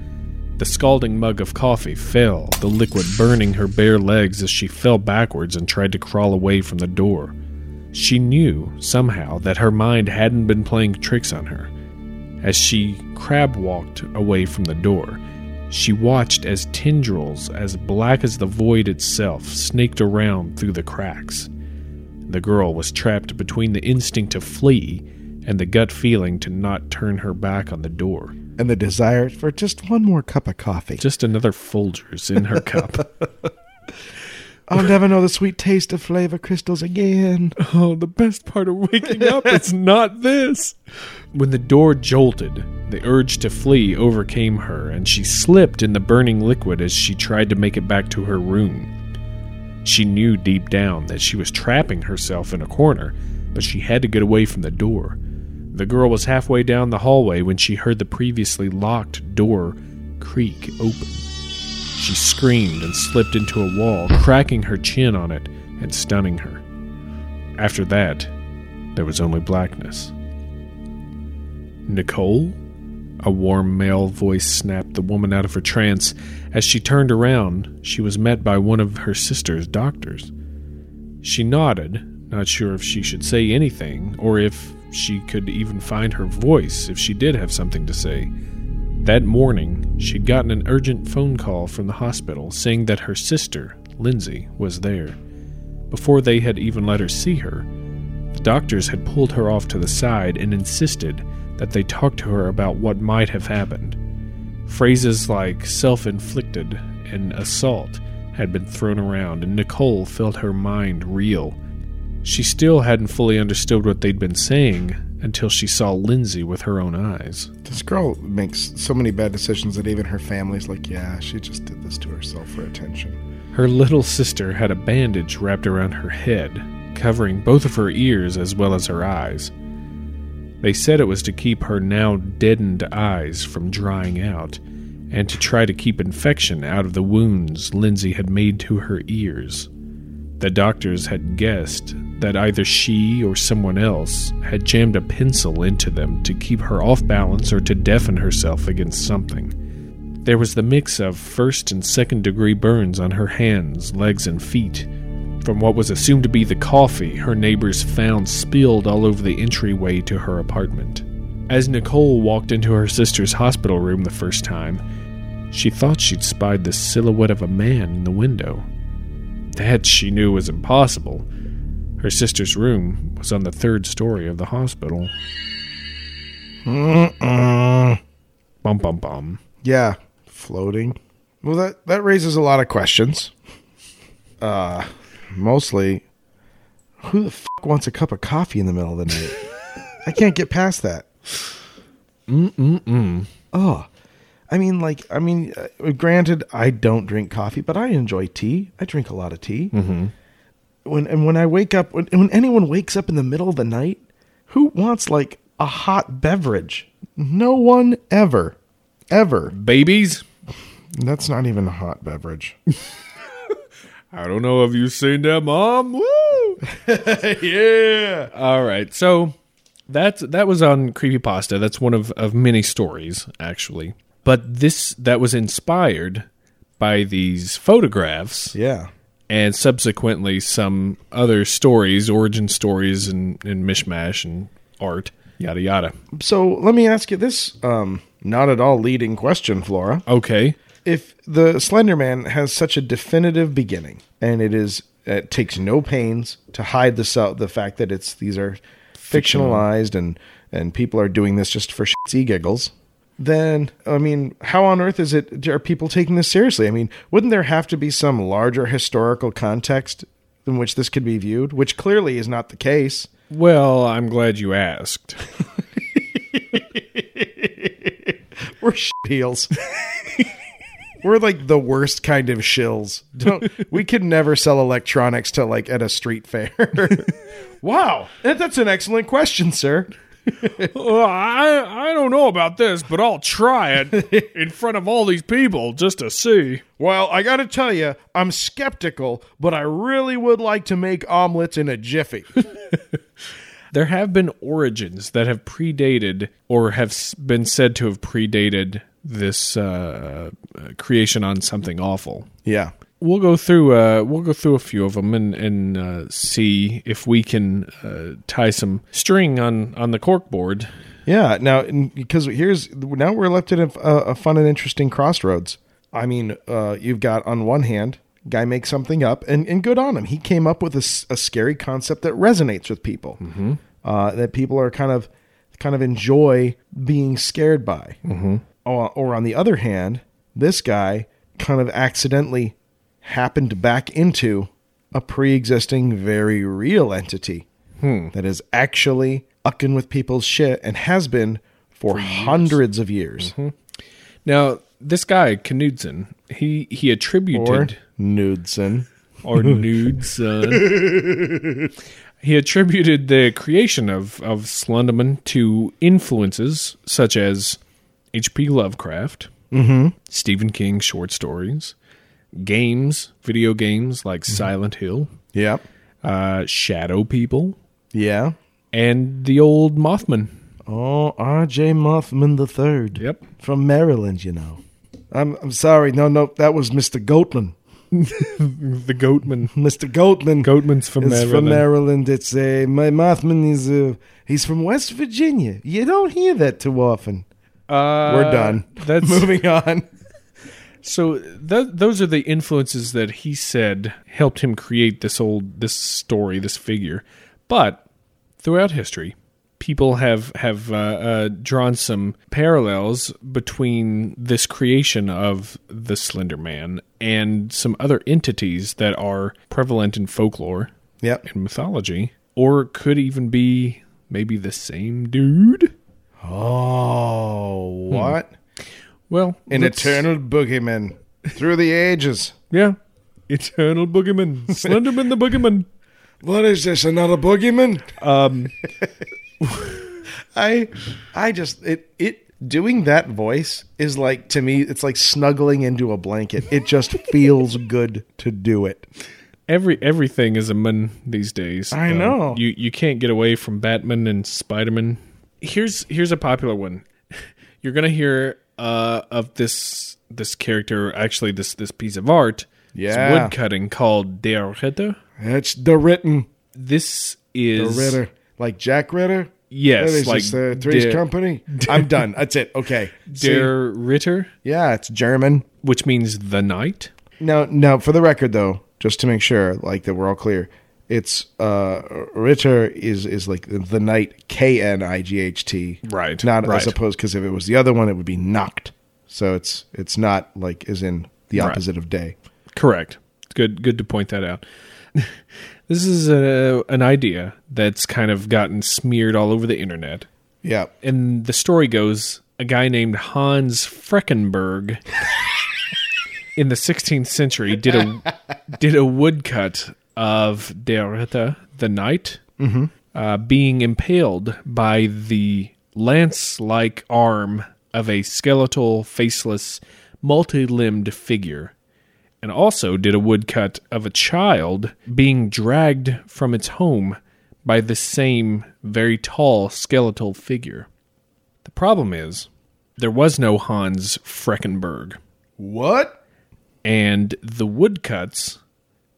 The scalding mug of coffee fell, the liquid burning her bare legs as she fell backwards and tried to crawl away from the door. She knew, somehow, that her mind hadn't been playing tricks on her. As she crab walked away from the door, she watched as tendrils as black as the void itself snaked around through the cracks. The girl was trapped between the instinct to flee and the gut feeling to not turn her back on the door. And the desire for just one more cup of coffee. Just another Folgers in her [laughs] cup. I'll never know the sweet taste of flavor crystals again. Oh, the best part of waking up is not this. When the door jolted, the urge to flee overcame her, and she slipped in the burning liquid as she tried to make it back to her room. She knew deep down that she was trapping herself in a corner, but she had to get away from the door. The girl was halfway down the hallway when she heard the previously locked door creak open. She screamed and slipped into a wall, cracking her chin on it and stunning her. After that, there was only blackness. Nicole? A warm male voice snapped the woman out of her trance. As she turned around, she was met by one of her sister's doctors. She nodded, not sure if she should say anything or if she could even find her voice if she did have something to say. That morning, she'd gotten an urgent phone call from the hospital saying that her sister, Lindsay, was there. Before they had even let her see her, the doctors had pulled her off to the side and insisted that they talk to her about what might have happened. Phrases like self inflicted and assault had been thrown around, and Nicole felt her mind reel. She still hadn't fully understood what they'd been saying until she saw Lindsay with her own eyes. This girl makes so many bad decisions that even her family's like, yeah, she just did this to herself for attention. Her little sister had a bandage wrapped around her head, covering both of her ears as well as her eyes. They said it was to keep her now deadened eyes from drying out, and to try to keep infection out of the wounds Lindsay had made to her ears. The doctors had guessed that either she or someone else had jammed a pencil into them to keep her off balance or to deafen herself against something. There was the mix of first and second degree burns on her hands, legs, and feet from what was assumed to be the coffee her neighbors found spilled all over the entryway to her apartment. As Nicole walked into her sister's hospital room the first time, she thought she'd spied the silhouette of a man in the window. That she knew was impossible. Her sister's room was on the third story of the hospital. Mm-mm. Bum bum bum. Yeah, floating. Well, that that raises a lot of questions. Uh, mostly, who the fuck wants a cup of coffee in the middle of the night? [laughs] I can't get past that. Mm-mm-mm. Oh, I mean, like, I mean, uh, granted, I don't drink coffee, but I enjoy tea. I drink a lot of tea. Mm-hmm. When and when I wake up, when, when anyone wakes up in the middle of the night, who wants like a hot beverage? No one ever, ever. Babies? That's not even a hot beverage. [laughs] I don't know. Have you seen that, Mom? Woo! [laughs] yeah. All right. So that's that was on creepypasta. That's one of of many stories actually. But this that was inspired by these photographs Yeah. and subsequently some other stories, origin stories and, and mishmash and art, yada yada. So let me ask you this um, not at all leading question, Flora. Okay. If the Slender Man has such a definitive beginning, and it is it takes no pains to hide the fact that it's these are fictionalized and and people are doing this just for shits e giggles, then I mean, how on earth is it? Are people taking this seriously? I mean, wouldn't there have to be some larger historical context in which this could be viewed? Which clearly is not the case. Well, I'm glad you asked. [laughs] We're heels. [laughs] We're like the worst kind of shills. Don't we could never sell electronics to like at a street fair. [laughs] wow, that, that's an excellent question, sir. Well, I I don't know about this, but I'll try it [laughs] in front of all these people just to see. Well, I got to tell you, I'm skeptical, but I really would like to make omelets in a jiffy. [laughs] There have been origins that have predated or have been said to have predated this uh, uh, creation on something awful. yeah. We'll go through. Uh, we'll go through a few of them and and uh, see if we can uh, tie some string on on the cork board. Yeah. Now, because here's now we're left at a, a fun and interesting crossroads. I mean, uh, you've got on one hand, guy makes something up, and, and good on him. He came up with a, a scary concept that resonates with people, mm-hmm. uh, that people are kind of kind of enjoy being scared by. Mm-hmm. Or, or on the other hand, this guy kind of accidentally happened back into a pre-existing, very real entity hmm. that is actually ucking with people's shit and has been for, hundreds of years. Mm-hmm. Now, this guy Knudsen, he he Or attributed Nudson. or Knudsen. [laughs] he attributed the creation of of Slenderman to influences such as H.P. Lovecraft, mm-hmm. Stephen King short stories, games, video games like Silent Hill, Yep. uh, Shadow People, Yeah. and the old Mothman. Oh, R.J. Mothman the Third. Yep. From Maryland, you know. I'm I'm sorry. No, no, that was Mr. Goatman. [laughs] The Goatman. Mr. Goatman. Goatman's from Maryland. from Maryland. It's a my Mothman is uh, he's from West Virginia. You don't hear that too often. Uh, We're done. That's [laughs] Moving on. So th- those are the influences that he said helped him create this old this story, this figure. But throughout history, people have have uh, uh, drawn some parallels between this creation of the Slender Man and some other entities that are prevalent in folklore Yep. and mythology, or could even be maybe the same dude. Oh, what? Well, An let's- eternal boogeyman through the ages. yeah, eternal boogeyman, [laughs] Slenderman the boogeyman. What is this? Another boogeyman? Um, [laughs] I I just it it doing that voice is like to me it's like snuggling into a blanket. It just [laughs] feels good to do it. every everything is a man these days. I Um, know. You you can't get away from Batman and Spider-Man. Here's here's a popular one. You're gonna hear uh, of this this character, actually this this piece of art. Yeah. Wood cutting called Der Ritter. It's the written This is the Ritter. Like Jack Ritter? Yes, That is like just, uh, Three's Der- Company. I'm done. That's it. Okay. [laughs] See? Der Ritter, yeah, it's German. which means the knight. Now, now, for the record, though, just to make sure, like that, we're all clear. It's uh, Ritter is is like the night K N I G H T, Right, Not right. as opposed because if it was the other one, it would be knocked. So it's it's not like as in the Right. opposite of day. Correct. It's Good. Good to point that out. [laughs] this is a, an idea that's kind of gotten smeared all over the internet. Yeah, And the story goes: a guy named Hans Freckenberg [laughs] in the 16th century did a did a woodcut of Ritter, the Knight, uh, being impaled by the lance-like arm of a skeletal, faceless, multi-limbed figure and also did a woodcut of a child being dragged from its home by the same very tall skeletal figure. The problem is, there was no Hans Freckenberg, what? and the woodcuts,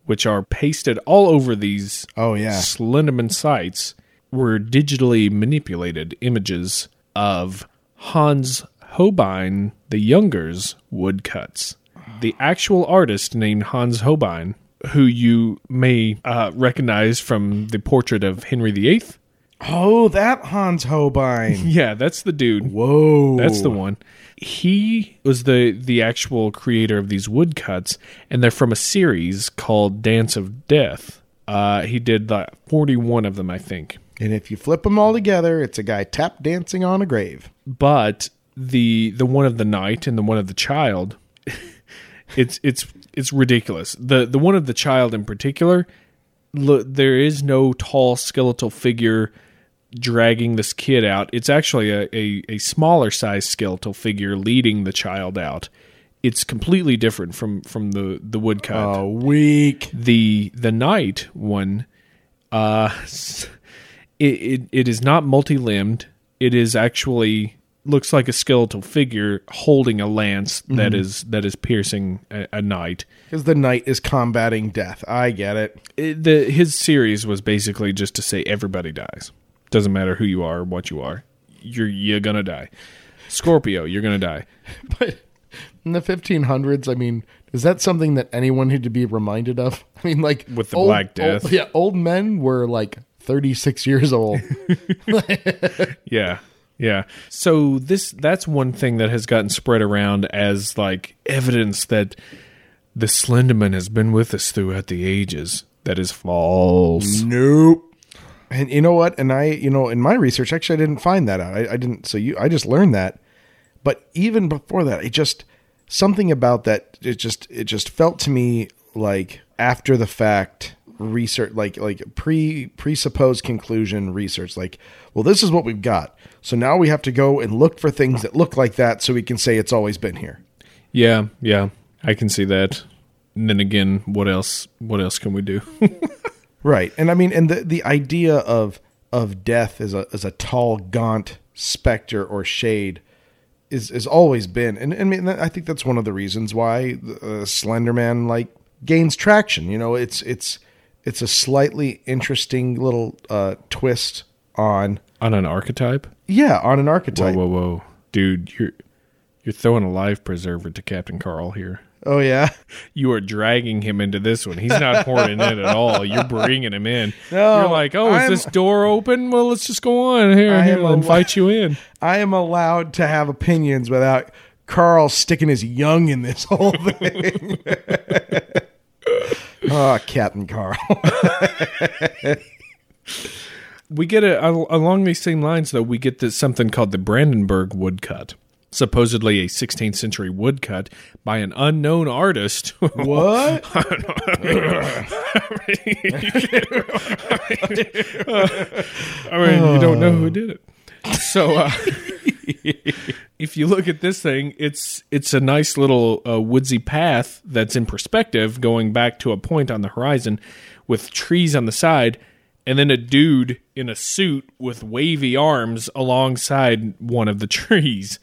which are pasted all over these Oh yeah, Slenderman sites, were digitally manipulated images of Hans Holbein the Younger's woodcuts. The actual artist named Hans Holbein, who you may uh, recognize from the portrait of Henry VIII. oh that Hans Holbein. [laughs] Yeah, that's the dude. Whoa, That's the one. He was the the actual creator of these woodcuts, and they're from a series called Dance of Death. Uh, he did forty one of them, I think. And if you flip them all together, it's a guy tap dancing on a grave. but the the one of the night and the one of the child [laughs] it's it's it's ridiculous the the one of the child in particular look there is no tall skeletal figure dragging this kid out it's actually a, a, a smaller size skeletal figure leading the child out it's completely different from from the the woodcut Oh, weak. the the knight one uh [laughs] it, it it is not multi-limbed it is actually looks like a skeletal figure holding a lance that is that is piercing a, a knight Because the knight is combating death. I get it. It- the his series was basically just to say everybody dies doesn't matter who you are or what you are you're you're gonna die scorpio you're gonna die [laughs] But in the 1500s, I mean, is that something that anyone had to be reminded of? [laughs] I mean, like With the old- Black Death? old- yeah, old men were like 36 years old. [laughs] Yeah. Yeah. So this that's one thing that has gotten spread around as like evidence that the Slenderman has been with us throughout the ages. That is false. Nope. And you know what? And I, you know, in my research, actually, I didn't find that out. I, I didn't. So you, I just learned that. But even before that, it just something about that. It just, it just felt to me like after the fact research, like like pre presupposed conclusion research. Like, well, this is what we've got. So now we have to go and look for things that look like that, so we can say it's always been here. Yeah, yeah, I can see that. And then again, what else? What else can we do? [laughs] Right. And I mean and the the idea of of death as a as a tall gaunt specter or shade is is always been and, and I mean I think that's one of the reasons why uh, Slenderman like gains traction, you know, it's it's it's a slightly interesting little uh twist on On an archetype? yeah, on an archetype. Whoa, whoa, whoa, dude! You're you're throwing a life preserver to Captain Carl here. Oh yeah. You are dragging him into this one. He's not pouring in at all. You're bringing him in. No, You're like, oh, is I'm- this door open? Well, let's just go on here. I here am I'll invite you in. [laughs] I am allowed to have opinions without Carl sticking his young in this whole thing. [laughs] oh, Captain Carl. [laughs] We get a- along these same lines, though. We get this something called the Brandenburg woodcut, supposedly a 16th century woodcut by an unknown artist. [laughs] what? [laughs] I mean, you don't know who did it. So, uh, [laughs] if you look at this thing, it's it's a nice little uh, woodsy path that's in perspective, going back to a point on the horizon, with trees on the side, and then a dude in a suit with wavy arms alongside one of the trees.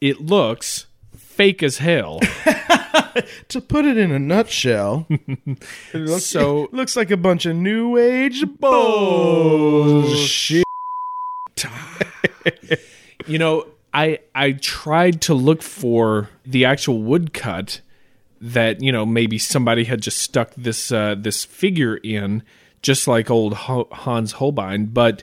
It looks fake as hell. [laughs] to put it in a nutshell, [laughs] it looks, So- it looks like a bunch of new age bullshit. you know, I I tried to look for the actual woodcut that you know maybe somebody had just stuck this uh, this figure in, just like old Ho- Hans Holbein, but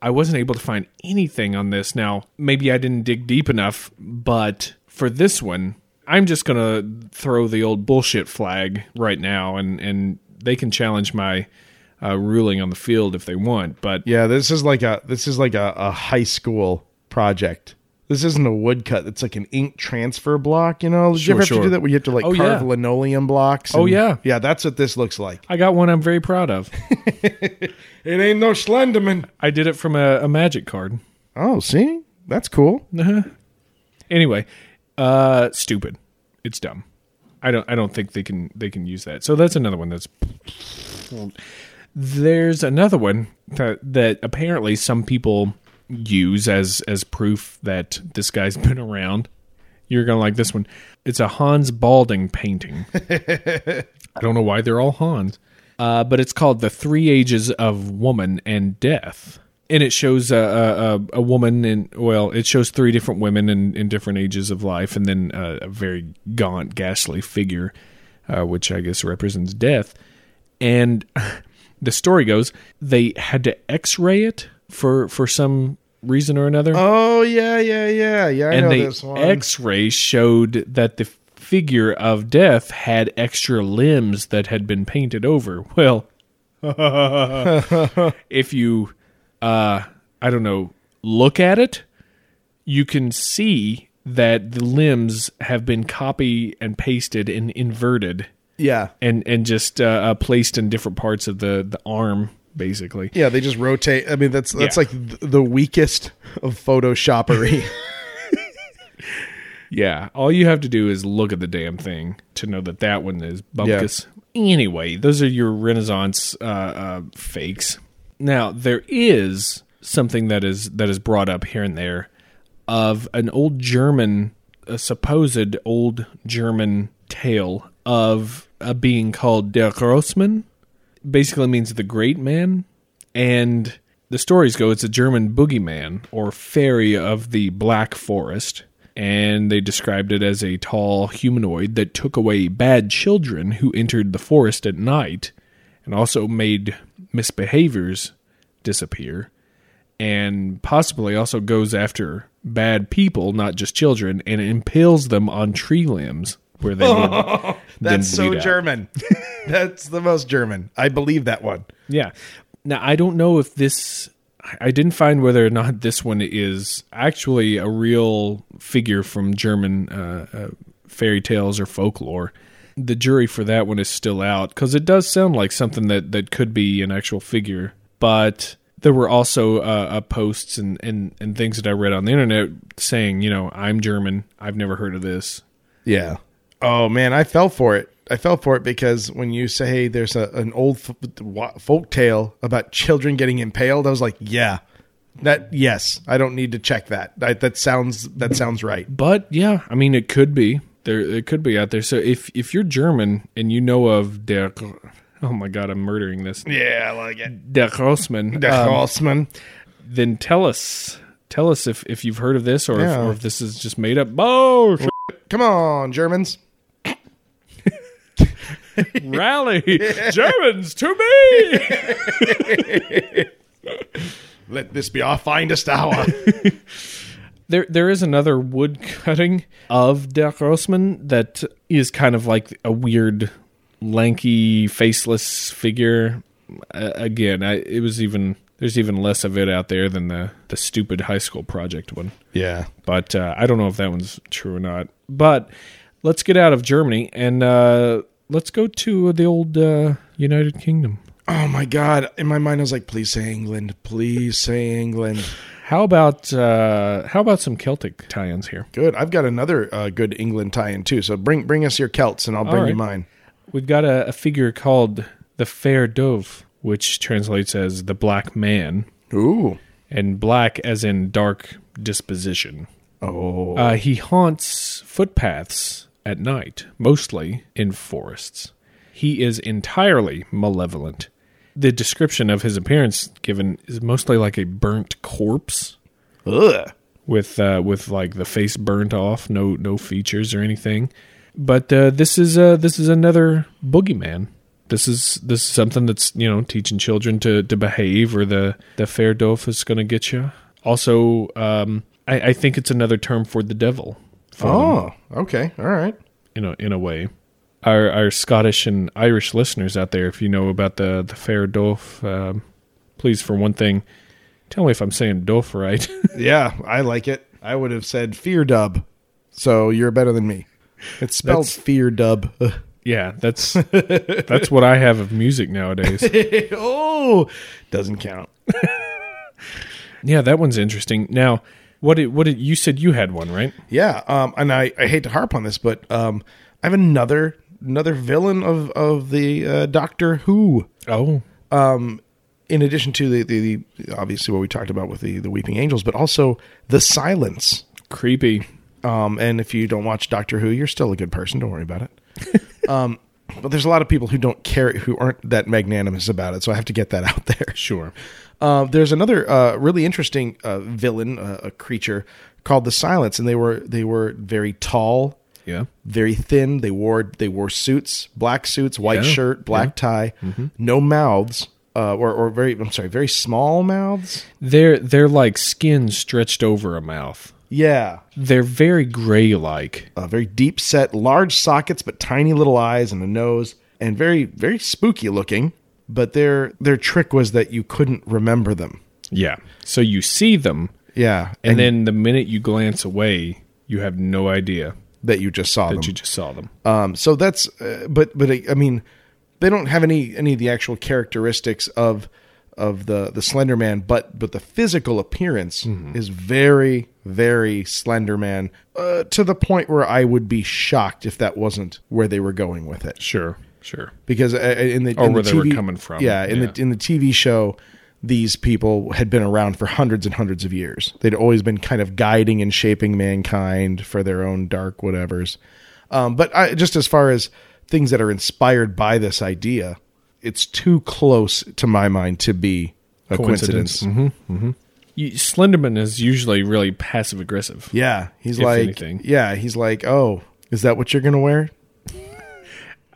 I wasn't able to find anything on this. Now maybe I didn't dig deep enough, but for this one, I'm just gonna throw the old bullshit flag right now, and and they can challenge my. Uh, ruling on the field if they want, but Yeah, this is like a this is like a, a high school project. This isn't a woodcut. It's like an ink transfer block. You know, did Sure, you ever have to do that where you have to like Oh, carve yeah. linoleum blocks? Oh, yeah. yeah. That's what this looks like. I got one I'm very proud of. [laughs] It ain't no Slenderman. I did it from a, a magic card. Oh, see, that's cool. Anyway, uh, stupid. It's dumb. I don't. I don't think they can. They can use that. So that's another one. That's. There's another one that that apparently some people use as as proof that this guy's [laughs] been around. You're gonna like this one. It's a Hans Baldung painting. [laughs] I don't know why they're all Hans, uh, but it's called "The Three Ages of Woman and Death," and it shows a a, a, woman in well, it shows three different women in, in different ages of life, and then uh, a very gaunt, ghastly figure, uh, which I guess represents death. And [laughs] the story goes they had to X-ray it for for some reason or another. Oh yeah, yeah, yeah, yeah. I and know the this one. x-ray showed that the figure of death had extra limbs that had been painted over. [laughs] Well [laughs] if you uh i don't know look at it you can see that the limbs have been copy and pasted and inverted. Yeah, and and just uh, uh, placed in different parts of the the arm basically yeah. They just rotate. I mean, that's that's Yeah. like the weakest of Photoshoppery. [laughs] [laughs] Yeah, all you have to do is look at the damn thing to know that that one is bumpkus. Anyway, those are your Renaissance uh, uh, fakes. Now there is something that is that is brought up here and there of an old German, a supposed old German tale of a being called Der Grossmann. Basically means the great man, and the stories go it's a German boogeyman or fairy of the Black Forest and they described it as a tall humanoid that took away bad children who entered the forest at night and also made misbehaviors disappear and possibly also goes after bad people, not just children, and impales them on tree limbs. Where they. [laughs] That's so. German. [laughs] That's the most German. I believe that one. Yeah. Now I don't know if this. I didn't find whether or not this one is actually a real figure from German uh, uh, fairy tales or folklore. The jury for that one is still out because it does sound like something that, that could be an actual figure. But there were also uh, uh, posts and, and, and things that I read on the internet saying, you know, I'm German. I've never heard of this. Yeah. Oh man, I fell for it. I fell for it because when you say there's a, an old f- folk tale about children getting impaled, I was like, yeah, that yes, I don't need to check that. That, that sounds that sounds right. But yeah, I mean, it could be there. It could be out there. So if if you're German and you know of der, oh my god, I'm murdering this Yeah, I like it. der Grossman, The um, then tell us tell us if if you've heard of this or, Yeah. if, or if this is just made up. Oh, Come on, Germans. Rally, [laughs] Germans to me. [laughs] Let this be our finest hour. [laughs] There, there is another wood cutting of Der Grossman that is kind of like a weird, lanky, faceless figure. Uh, again, I, it was even there's even less of it out there than the the stupid high school project one. yeah. But uh, I don't know if that one's true or not. But let's get out of Germany and uh, let's go to the old uh, United Kingdom. Oh my god. In my mind I was like, please say England. Please say England. How about uh, how about some Celtic tie-ins here? Good. I've got another uh, good England tie-in too. So bring bring us your Celts and I'll bring right. you mine. We've got a, a figure called the Fair Dove, which translates as the Black Man, Ooh. and black as in dark disposition. Oh. Uh, he haunts footpaths at night, mostly in forests. He is entirely malevolent. The description of his appearance given is mostly like a burnt corpse Ugh. with uh, with like the face burnt off, no no features or anything. But uh, this is uh, this is another boogeyman. This is this is something that's you know teaching children to, to behave, or the the fair dof is going to get you. Also, um, I, I think it's another term for the devil. Them, Oh, okay. All right. in a in a way. Our our Scottish and Irish listeners out there, if you know about the the fair dof, um, please for one thing, tell me if I'm saying dof right. [laughs] Yeah, I like it. I would have said fear dub. So you're better than me. It's spelled That's- fear dub. [laughs] Yeah, that's that's what I have of music nowadays. [laughs] oh, doesn't count. Yeah, that one's interesting. Now, what did what did you said you had one, right? Yeah, um, and I, I hate to harp on this, but um, I have another another villain of of the uh, Doctor Who. Oh, um, In addition to the, the, the obviously what we talked about with the the Weeping Angels, but also the Silence. creepy. Um, and if you don't watch Doctor Who, you're still a good person. Don't worry about it. [laughs] um, but there's a lot of people who don't care, who aren't that magnanimous about it. So I have to get that [laughs] out there. Sure. Uh, there's another uh, really interesting uh, villain, uh, a creature called the Silence, and they were they were very tall, Yeah. very thin. They wore they wore suits, black suits, white Yeah, shirt, black tie, no mouths, uh, or or very I'm sorry, very small mouths. They're they're like skin stretched over a mouth. Yeah, They're very gray like. uh, very deep set, large sockets, but tiny little eyes and a nose, and very very spooky looking. But their their trick was that you couldn't remember them. Yeah. So you see them Yeah, and, then the minute you glance away, you have no idea that you just saw that them. you just saw them. Um, so that's, uh, but but I I mean, they don't have any any of the actual characteristics of of the the Slender Man, but but the physical appearance is very very Slender Man uh, to the point where I would be shocked if that wasn't where they were going with it. Sure. Sure. Because uh, in the Or in where the they were TV coming from. yeah, in Yeah. the in the TV show. These people had been around for hundreds and hundreds of years. They'd always been kind of guiding and shaping mankind for their own dark whatevers. Um, but I, just as far as things that are inspired by this idea, it's too close to my mind to be a coincidence. Mm-hmm. You, Slenderman is usually really passive aggressive. Yeah, he's like, anything. yeah, he's like, oh, is that what you're gonna wear?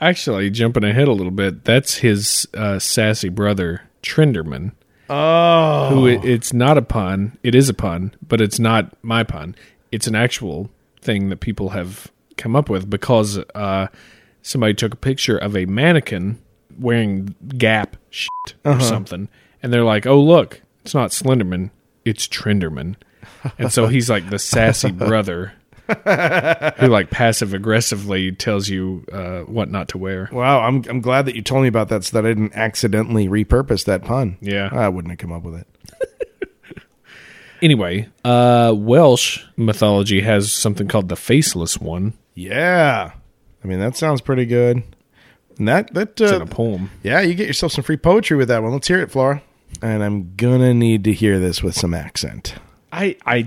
Actually, jumping ahead a little bit, that's his uh, sassy brother, Trenderman. Oh, Who it, it's not a pun. It is a pun, but it's not my pun. It's an actual thing that people have come up with because uh, somebody took a picture of a mannequin wearing Gap shit or something, and they're like, "Oh, look, it's not Slenderman, it's Trenderman," and so he's like the sassy [laughs] brother who like passive aggressively tells you uh, what not to wear. Wow, I'm I'm glad that you told me about that so that I didn't accidentally repurpose that pun. Yeah. I wouldn't have come up with it. [laughs] Anyway, uh, Welsh mythology has something called the Faceless One. Yeah, I mean that sounds pretty good. And that that It's uh, in a poem. yeah, you get yourself some free poetry with that one. Let's hear it, Flora. And I'm gonna need to hear this with some accent. I, I,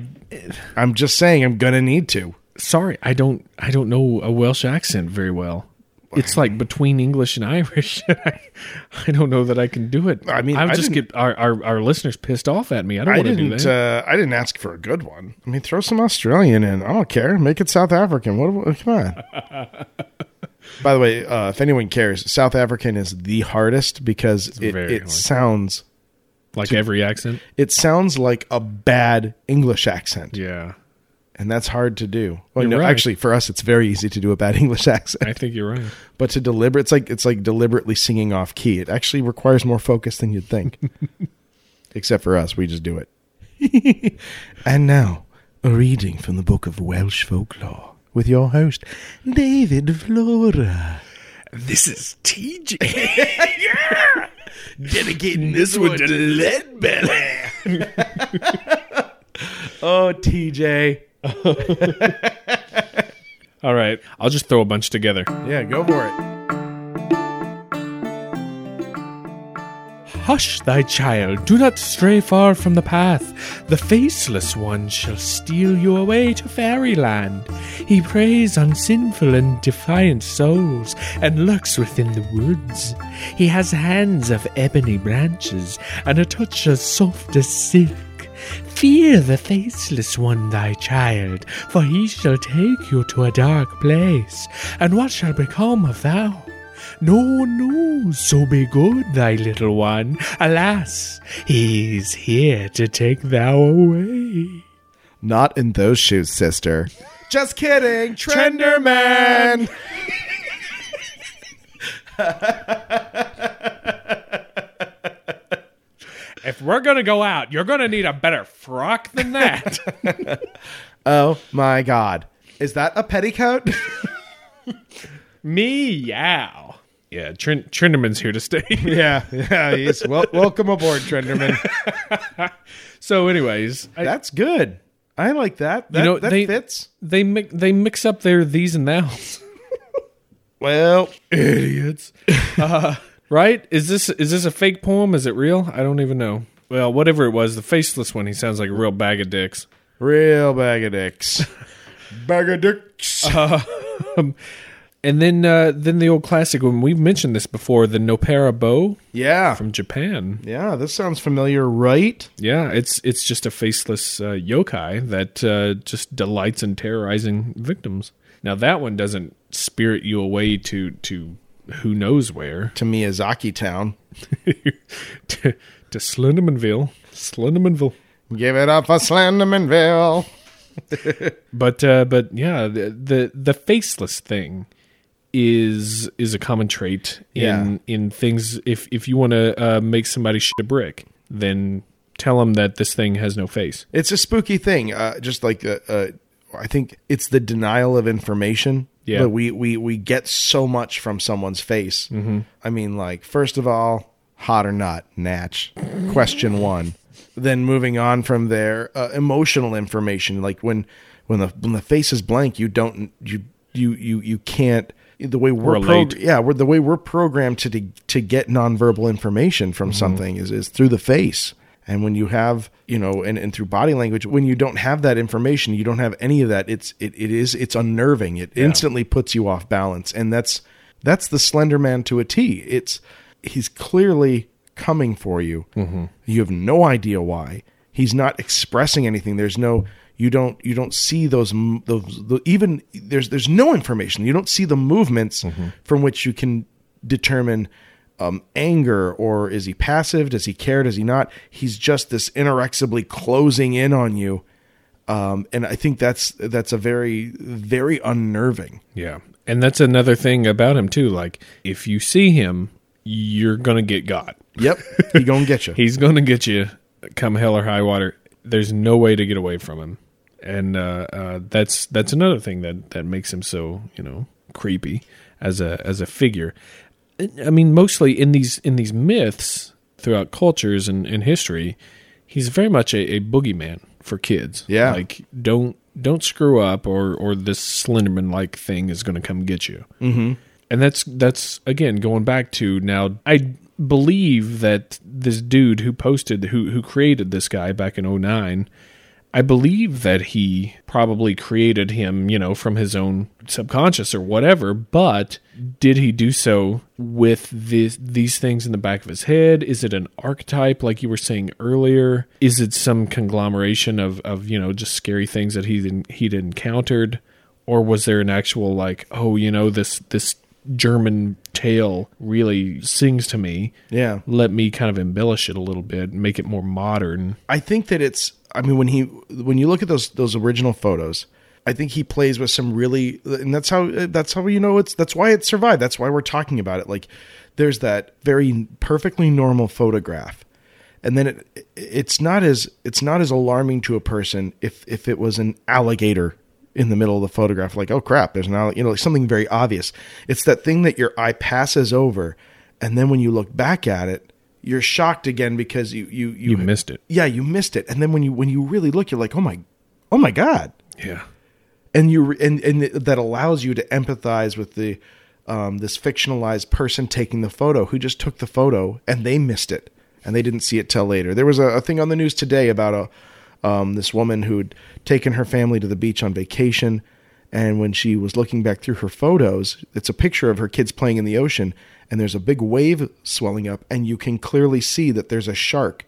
I'm just saying, I'm gonna need to. sorry, I don't, I don't know a Welsh accent very well. It's like between English and Irish. [laughs] I, I don't know that I can do it. I mean, I just didn't- get our, our, our listeners pissed off at me. I don't I want to do didn't. that. Uh, I didn't ask for a good one. I mean, throw some Australian in. I don't care. Make it South African. What? what- Come on. [laughs] By the way, uh, if anyone cares, South African is the hardest because it, it sounds like every accent. it sounds like a bad English accent, Yeah, and that's hard to do. Well, You're no, right. actually, for us, it's very easy to do a bad [laughs] English accent, I think you're right. but to deliberate, it's like it's like deliberately singing off key. It actually requires more focus than you'd think. [laughs] Except for us, we just do it. [laughs] and now, a reading from the book of Welsh folklore with your host, David Flora. This is TJ. [laughs] yeah! Dedicating this one to Lead Belly. [laughs] oh, TJ. [laughs] All right, I'll just throw a bunch together. Yeah, go for it. Hush, thy child, do not stray far from the path. The faceless one shall steal you away to fairyland. He preys on sinful and defiant souls and lurks within the woods. He has hands of ebony branches and a touch as soft as silk. Fear the faceless one, thy child, for he shall take you to a dark place. And what shall become of thou? No no, so be good, thy little one. Alas, he's here to take thou away. Not in those shoes, sister. Just kidding. Trenderman. [laughs] If we're gonna go out, you're gonna need a better frock than that. [laughs] Oh my god. Is that a petticoat? [laughs] Meow. Yeah, Trin- Trinderman's here to stay. [laughs] yeah, yeah. He's well, welcome aboard, Trenderman. [laughs] so, anyways, I, That's good. I like that. That, know, that they- fits. they mi- they mix up their these and thous. [laughs] Well, idiots. Uh, right? Is this is this a fake poem? Is it real? I don't even know. Well, whatever it was, the faceless one, he sounds like a real bag of dicks. real bag of dicks. bag of dicks. And then uh, then the old classic one we've mentioned this before, the Noppera-bo yeah. from Japan. Yeah, this sounds familiar, right? Yeah, it's it's just a faceless uh, yokai that uh, just delights in terrorizing victims. Now that one doesn't spirit you away to to who knows where To Miyazaki Town. [laughs] to, to Slendermanville, Slendermanville. Give it up for Slendermanville. [laughs] But uh, but yeah, the, the the faceless thing is is a common trait in Yeah. in things. If if you want to uh, make somebody shit a brick, then tell them that this thing has no face. It's a spooky thing. Uh, just like uh, uh, I think it's the denial of information. Yeah. But we we we get so much from someone's face. Mm-hmm. I mean, like first of all, hot or not, natch. Question one. Then moving on from there, uh, emotional information. Like when when the when the face is blank, you don't you you you you can't. The way we're prog- yeah, we're the way we're programmed to to, to get nonverbal information from mm-hmm. something is is through the face. And when you have, you know, and, and through body language, when you don't have that information, you don't have any of that. It's it, it is it's unnerving. It instantly puts you off balance, and that's that's the Slender Man to a T. It's he's clearly coming for you. Mm-hmm. You have no idea why. He's not expressing anything. There's no you don't you don't see those those the, even there's there's no information. You don't see the movements from which you can determine um, anger or is he passive? Does he care? Does he not? He's just this inexorably closing in on you Um, and I think that's that's a very very unnerving. Yeah. And that's another thing about him too. Like if you see him, you're gonna get got. Yep, he gonna get you. [laughs] He's gonna get you come hell or high water. There's no way to get away from him. And uh, uh, that's that's another thing that, that makes him so, you know, creepy as a as a figure. I mean, mostly in these in these myths throughout cultures and, and history, he's very much a, a boogeyman for kids. Yeah. like don't don't screw up, or or this Slenderman like thing is going to come get you. Mm-hmm. And that's that's again going back to now. I believe that this dude who posted who who created this guy back in 09 I believe that he probably created him, you know, from his own subconscious or whatever, but did he do so with this, these things in the back of his head? Is it an archetype like you were saying earlier? Is it some conglomeration of, of you know, just scary things that he he'd encountered? Or was there an actual like, oh, you know, this this German tale really sings to me. Yeah. Let me kind of embellish it a little bit, make it more modern. I think that it's. I mean, when he when you look at those those original photos, I think he plays with some really, and that's how that's how you know it's that's why it survived. That's why we're talking about it. Like, there's that very perfectly normal photograph, and then it it's not as it's not as alarming to a person if if it was an alligator in the middle of the photograph. Like, oh crap, there's an alligator. You know, like something very obvious. It's that thing that your eye passes over, and then when you look back at it, you're shocked again because you you you, You missed it. yeah, you missed it. And then when you when you really look, you're like, oh my, oh my god. Yeah. And you and and that allows you to empathize with the um, this fictionalized person taking the photo who just took the photo and they missed it and they didn't see it till later. There was a, a thing on the news today about a um, this woman who'd taken her family to the beach on vacation, and when she was looking back through her photos, it's a picture of her kids playing in the ocean, and there's a big wave swelling up, and you can clearly see that there's a shark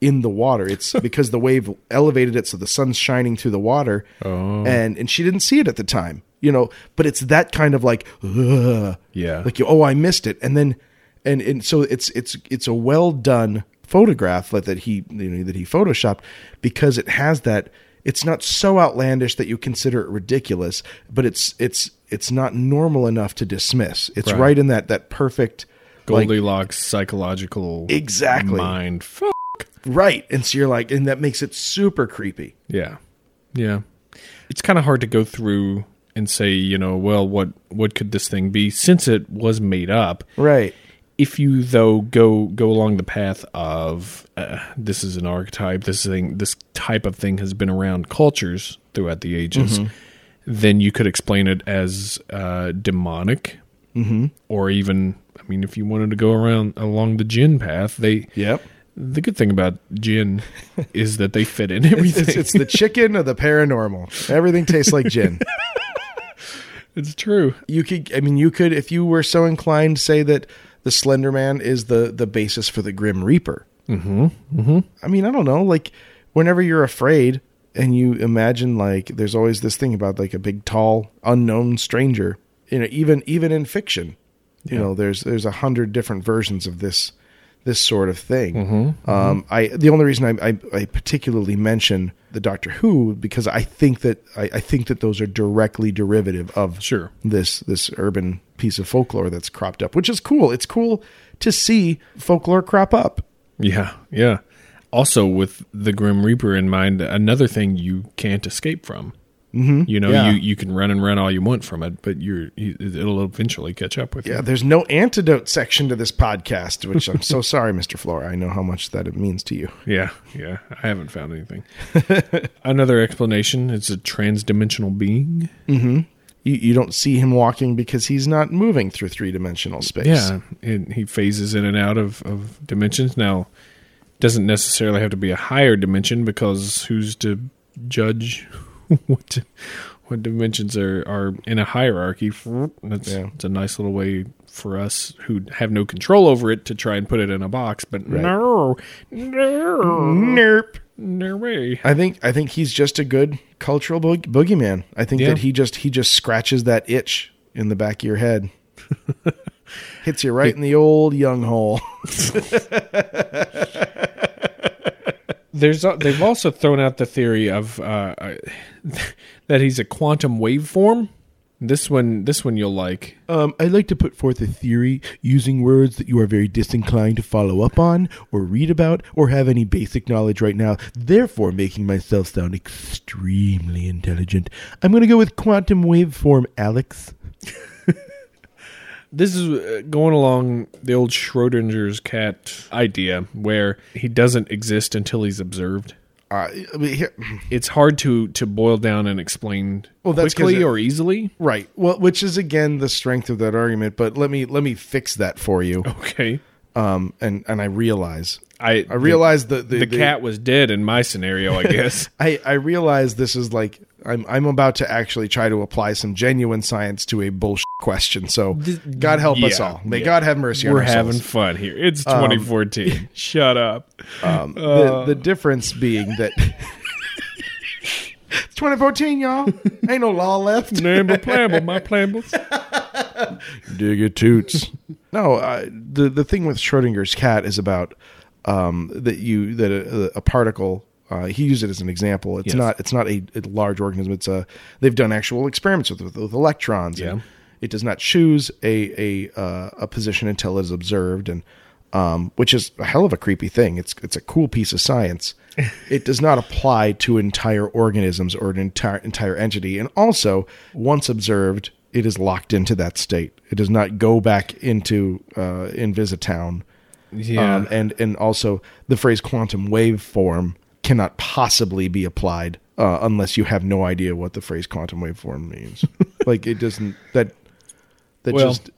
in the water. It's [laughs] because the wave elevated it so the sun's shining through the water, oh. and and she didn't see it at the time, you know. But it's that kind of like, ugh, Yeah. like oh I missed it, and then and and so it's it's it's a well done photograph that, that he you know, that he photoshopped because it has that. It's not so outlandish that you consider it ridiculous, but it's it's it's not normal enough to dismiss. It's right, Right. in that that perfect like, Goldilocks psychological Exactly. mind. Fuck. right, and so you're like, and that makes it super creepy. Yeah. Yeah. It's kind of hard to go through and say, you know, well, what what could this thing be since it was made up? Right. If you though go go along the path of uh, this is an archetype, this thing, this type of thing has been around cultures throughout the ages, Mm-hmm. then you could explain it as uh, demonic, mm-hmm. or even, I mean, if you wanted to go around along the jinn path, they Yep. the good thing about jinn [laughs] is that they fit in everything. It's, it's the chicken of the paranormal. Everything tastes like gin. [laughs] It's true. You could, I mean, you could, if you were so inclined, say that the Slender Man is the the basis for the Grim Reaper. Mm-hmm. Mm-hmm. I mean, I don't know. Like, whenever you're afraid and you imagine, like, there's always this thing about like a big, tall, unknown stranger. You know, even even in fiction, you know, there's there's a hundred different versions of this this sort of thing. Um, I the only reason I, I, I particularly mention the Doctor Who because I think that I, I think that those are directly derivative of Sure. this this urban piece of folklore that's cropped up, which is cool. It's cool to see folklore crop up. Yeah, yeah. Also, with the Grim Reaper in mind, another thing you can't escape from. Mm-hmm. You know, Yeah. you you can run and run all you want from it, but you're you- it'll eventually catch up with Yeah, you. Yeah, there's no antidote section to this podcast, which I'm so [laughs] sorry, Mr. Flora. I know how much that it means to you. Yeah, yeah. I haven't found anything. [laughs] Another explanation: it's a transdimensional being. You, you don't see him walking because he's not moving through three dimensional space. Yeah, it, he phases in and out of, of dimensions. Now, doesn't necessarily have to be a higher dimension because who's to judge [laughs] what what dimensions are, are in a hierarchy? That's Yeah. it's a nice little way for us who have no control over it to try and put it in a box. But no, no, Nerp. no way. I think I think he's just a good cultural boog- boogeyman. I think Yeah. that he just he just scratches that itch in the back of your head. [laughs] Hits you right in the old young hole. [laughs] There's they've also thrown out the theory of uh, uh, [laughs] that he's a quantum waveform. This one, this one you'll like. Um, I'd like to put forth a theory using words that you are very disinclined to follow up on, or read about, or have any basic knowledge right now, therefore making myself sound extremely intelligent. I'm going to go with quantum waveform, Alex. [laughs] This is uh, going along the old Schrodinger's cat idea, where he doesn't exist until he's observed. Uh, I mean, here, It's hard to to boil down and explain Well, that's quickly it- or easily. right. Well, which is again the strength of that argument. But let me let me fix that for you. Okay, Um, and and I realize I I realize the the, the, cat was dead in my scenario. I [laughs] guess. I, I realize this is like I'm I'm about to actually try to apply some genuine science to a bullshit question. So God help us all. May yeah. God have mercy on us. We're having souls. fun here. It's 2014. [laughs] Shut up. Um, the the difference being that [laughs] it's 2014, y'all. Ain't no law left. Namble plamble, my plambles. [laughs] Dig it toots. no, uh, the the thing with Schrodinger's cat is about um, that you that a, a particle. Uh, he used it as an example. It's Yes. not. It's not a, a large organism. It's a. They've done actual experiments with with, with electrons. Yeah. it does not choose a a uh, a position until it is observed, and um, which is a hell of a creepy thing. It's it's a cool piece of science. [laughs] it does not apply to entire organisms or an entire entire entity, and also once observed, it is locked into that state. It does not go back into uh, Invisitown. Yeah. Um, and and also the phrase quantum wave form cannot possibly be applied uh, unless you have no idea what the phrase quantum waveform means. [laughs] like it doesn't that that Well, just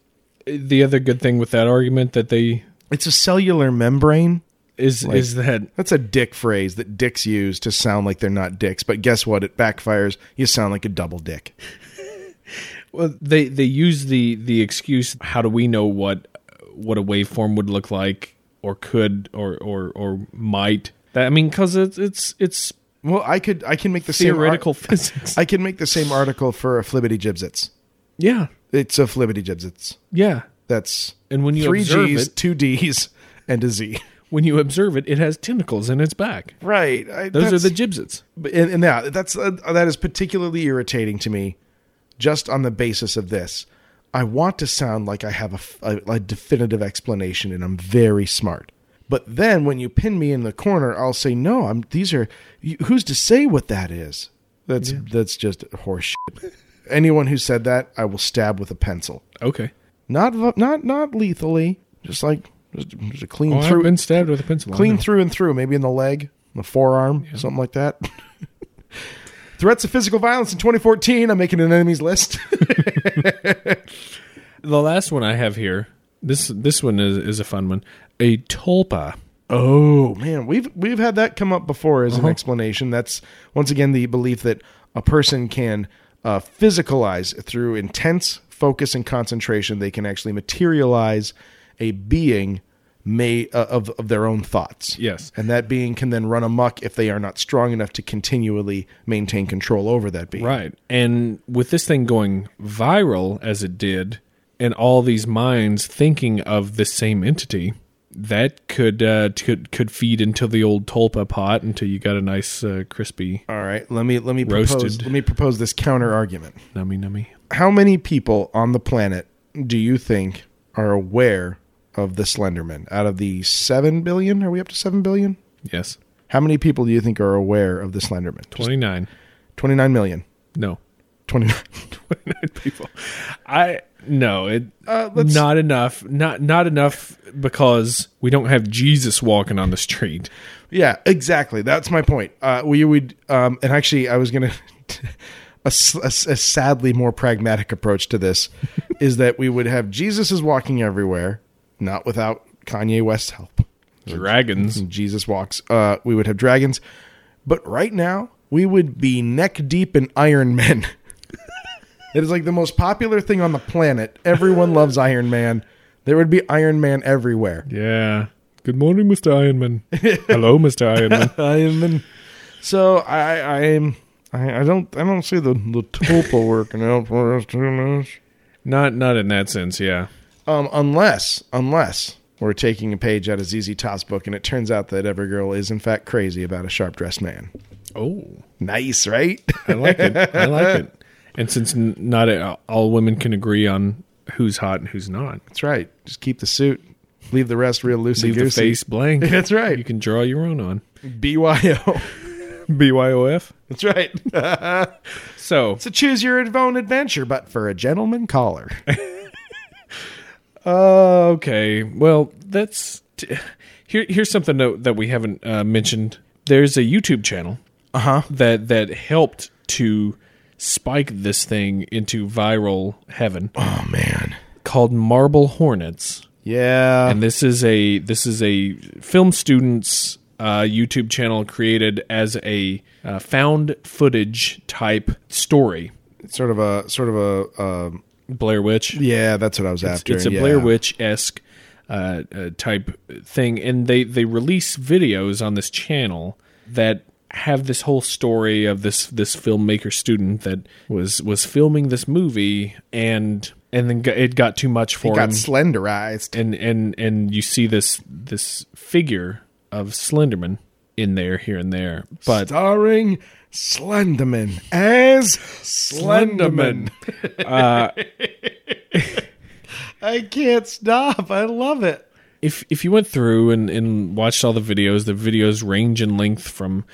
the other good thing with that argument that they it's a cellular membrane. is is that That's a dick phrase that dicks use to sound like they're not dicks. But guess what? It backfires. You sound like a double dick. [laughs] well they they use the the excuse how do we know what what a waveform would look like or could or or or might that I mean cuz it's it's it's Well, I could I can make the same theoretical ar- [laughs] physics. I can make the same article for a flibbity gibbsits. yeah. It's a flibbity gibbsits. Yeah. That's And when you three observe G's, it, two D's, and a Z. when you observe it, it has tentacles in its back. Right. I, Those are the gibbsits. But- and, and yeah, that's uh, that is particularly irritating to me, just on the basis of this. I want to sound like I have a definitive explanation, and I'm very smart. But then when you pin me in the corner, I'll say, "No, I'm. These are. Who's to say what that is? That's that's just horse shit. Anyone who said that, I will stab with a pencil. Okay. Not not not lethally. Just like just, just a clean Oh, I've through been stabbed with a pencil. Clean through and through, maybe in the leg, the forearm, something like that. [laughs] Threats of physical violence in 2014. I'm making an enemies list. [laughs] The last one I have here. This this one is, is a fun one. A tulpa. oh man, we've we've had that come up before Uh-huh. as an explanation. That's once again the belief that a person can uh, physicalize through intense focus and concentration. They can actually materialize a being may uh, of of their own thoughts. Yes. and that being can then run amok if they are not strong enough to continually maintain control over that being. Right. And with this thing going viral as it did, and all these minds thinking of the same entity, that could uh, could could feed into the old tulpa pot until you got a nice uh, crispy All right, let me let me propose let me propose this counter argument. nummy nummy. How many people on the planet do you think are aware of the Slenderman? Out of the 7 billion, are we up to 7 billion? Yes. How many people do you think are aware of the Slenderman? Twenty nine. 29 million. No. 29. [laughs] 29 people. I no, it Uh, let's- not enough. Not not enough because we don't have Jesus walking on the street. Yeah, exactly. That's my point. Uh, we would, um, and actually, I was going [laughs] to. a sadly more pragmatic approach to this [laughs] is that we would have Jesus is walking everywhere, not without Kanye West's help. Dragons. Jesus walks. Uh, we would have dragons, but right now we would be neck deep in Iron Men. [laughs] it is like the most popular thing on the planet. Everyone [laughs] loves Iron Man. There would be Iron Man everywhere. Yeah. Good morning, Mr. Iron Man. Hello, Mr. Ironman. [laughs] Iron Man. So I, I am. I, I don't. I don't see the the tulpa working out for us too much. Not not in that sense, yeah. Um, unless, unless we're taking a page out of ZZ Top's book, and it turns out that every girl is in fact crazy about a sharp dressed man. Oh, Nice, right? I like it. I like it. And since n- not a, all women can agree on who's hot and who's not, That's right. Just keep the suit. Leave the rest real loosey leave the goosey. face blank. [laughs] That's right. You can draw your own on. BYO. [laughs] BYOF. That's right. [laughs] So, It's a choose your own adventure, but for a gentleman caller. uh, okay. Well, that's t- here. Here's something that, that we haven't uh, mentioned. There's a YouTube channel Uh huh. that that helped to spike this thing into viral heaven Oh man. called Marble Hornets. Yeah. and this is a this is a film students uh, YouTube channel created as a uh, found footage type story. It's sort of a sort of a um, Blair Witch. yeah. That's what I was after. It's a yeah. Blair Witch esque uh, uh, type thing, and they they release videos on this channel that have this whole story of this this filmmaker student that was was filming this movie and and then it got too much for He got him slenderized. and and and you see this this figure of Slenderman in there here and there, but Starring Slenderman as Slenderman. [laughs] Uh, I can't stop. I love it. if if you went through and, and watched all the videos, the videos range in length from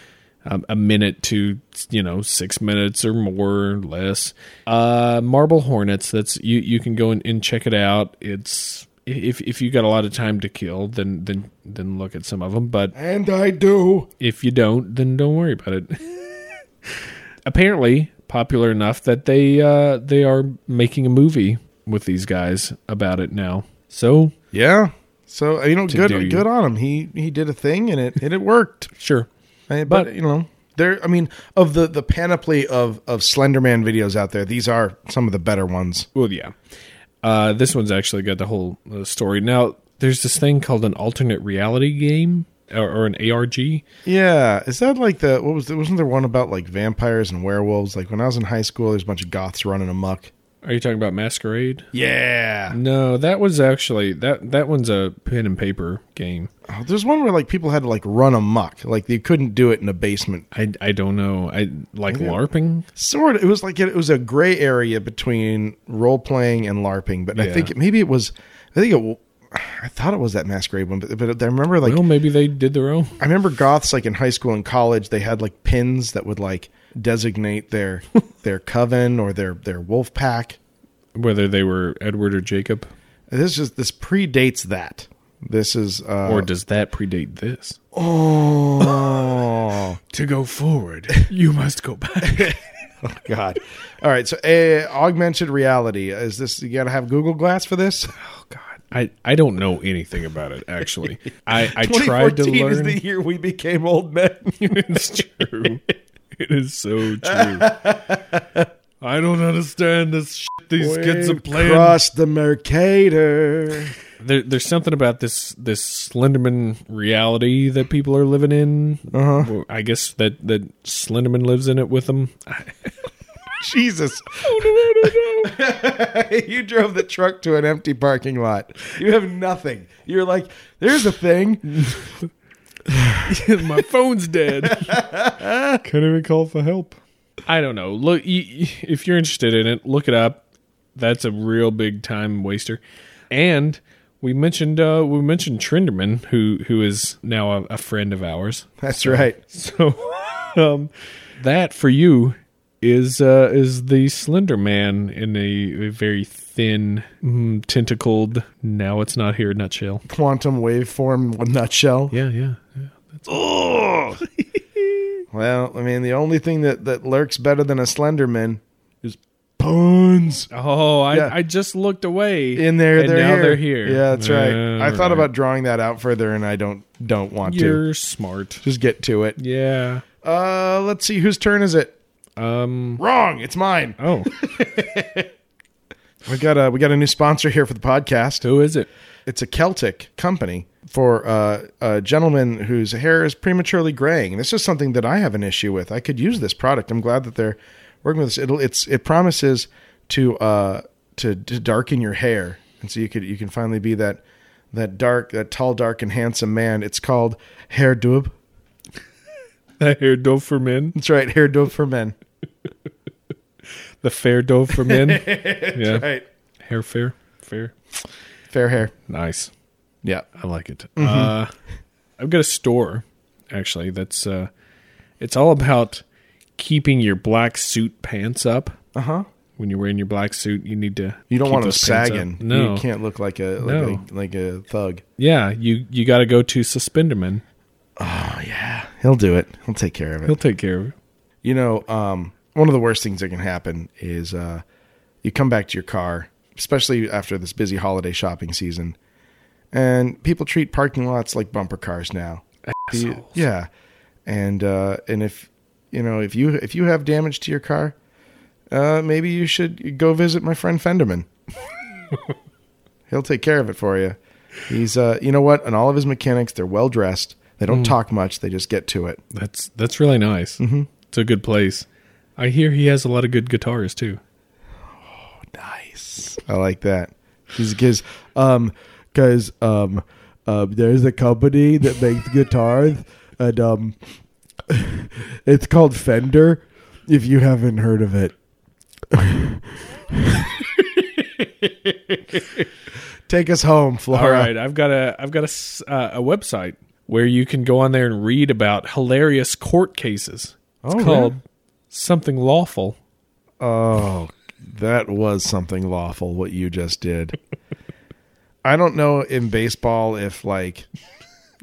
um, a minute to you know six minutes or more or less. Uh, Marble Hornets. That's you you can go and, and check it out. It's if if you got a lot of time to kill, then then then look at some of them. But And I do. if you don't, then don't worry about it. [laughs] Apparently popular enough that they uh, they are making a movie with these guys about it now. So Yeah. So you know, good good on him. He he did a thing and it and it worked. sure, but, But- you know, there. I mean, of the the panoply of of Slenderman videos out there, these are some of the better ones. well, yeah. Uh, this one's actually got the whole uh, story. Now, there's this thing called an alternate reality game or, or an ARG. Yeah, is that like the what was the, wasn't there one about like vampires and werewolves? Like when I was in high school, there's a bunch of goths running amok. Are you talking about Masquerade? Yeah, No, that was actually that that one's a pen and paper game. oh, there's one where like people had to like run amok, like they couldn't do it in a basement. I, I don't know. I like LARPing. Sort of, it was like it, was a gray area between role playing and LARPing, but I think it, maybe it was. I think it. I thought it was that masquerade one, but, but I remember like Well, maybe they did their own. I remember goths like in high school and college they had like pins that would like designate their [laughs] their coven or their their wolf pack. whether they were Edward or Jacob, This is this predates that. This is uh or does that predate this? oh [laughs] To go forward, you must go back. [laughs] Oh God. All right, so uh, augmented reality is this you got to have Google Glass for this? oh God, I, I don't know anything about it. Actually, I I tried to 2014 is the year we became old men. it's true. [laughs] It is so true. I don't understand this shit these kids are playing. Across the Mercator. [laughs] There, there's something about this this Slenderman reality that people are living in. Uh-huh. I guess that that Slenderman lives in it with them. [laughs] Jesus. Oh, no, no, no. you drove the truck to an empty parking lot. You have nothing. You're like, there's a thing. [laughs] My phone's dead. [laughs] Can't even call for help. I don't know. Look, if you're interested in it, look it up. That's a real big time waster. And we mentioned uh, we mentioned Trenderman, who who is now a, a friend of ours. That's right. So [laughs] um, that for you is uh, is the Slender Man in a, a very thin, mm, tentacled. Now it's not here. Nutshell. Quantum waveform nutshell. Yeah, yeah. Yeah. Oh [laughs] well, I mean, the only thing that, that lurks better than a Slenderman is puns. Oh, I, Yeah. I just looked away. In there, and they're now here. they're here. Yeah, that's right. Yeah, I thought right. about drawing that out further, and I don't don't want to. You're smart. Just get to it. Yeah. Uh, let's see whose turn is it. Um. Wrong. It's mine. Oh, [laughs] We got a we got a new sponsor here for the podcast. who is it? It's a Celtic company for uh, a gentleman whose hair is prematurely graying. This is something that I have an issue with. I could use this product. I'm glad that they're working with this. It'll it's it promises to uh to, to darken your hair, and so you could you can finally be that that dark, that tall, dark, and handsome man. It's called Hair Dub. [laughs] Hair dough for men. That's right, Hair Dub for men. [laughs] The fair dough for men. [laughs] yeah. Right, Hair fair. Fair. fair hair. Nice. Yeah. I like it. Uh, I've got a store actually that's uh, it's all about keeping your black suit pants up. Uh huh. When you're wearing your black suit, you need to. You don't keep want them those pants sagging. No. you can't look like a like No. a like a thug. Yeah, you you got to go to Suspenderman. Oh yeah, he'll do it. He'll take care of it. He'll take care of it. You know, um, one of the worst things that can happen is uh, you come back to your car, especially after this busy holiday shopping season, and people treat parking lots like bumper cars now. You- Assholes. yeah, and uh, and if you know if you if you have damage to your car, uh, maybe you should go visit my friend Fenderman. [laughs] He'll take care of it for you. He's uh, you know what? And all of his mechanics, they're well dressed. They don't talk much. They just get to it. That's that's really nice. Mm-hmm. It's a good place. I hear he has a lot of good guitars too. Oh, nice. I like that. He's because um because um uh, there's a company that makes guitars and um [laughs] it's called Fender. If you haven't heard of it. [laughs] Take us home, Flora. All right, I've got a I've got a uh, a website where you can go on there and read about hilarious court cases. It's Oh, called really? Something lawful. Oh, that was something lawful what you just did. I don't know in baseball if like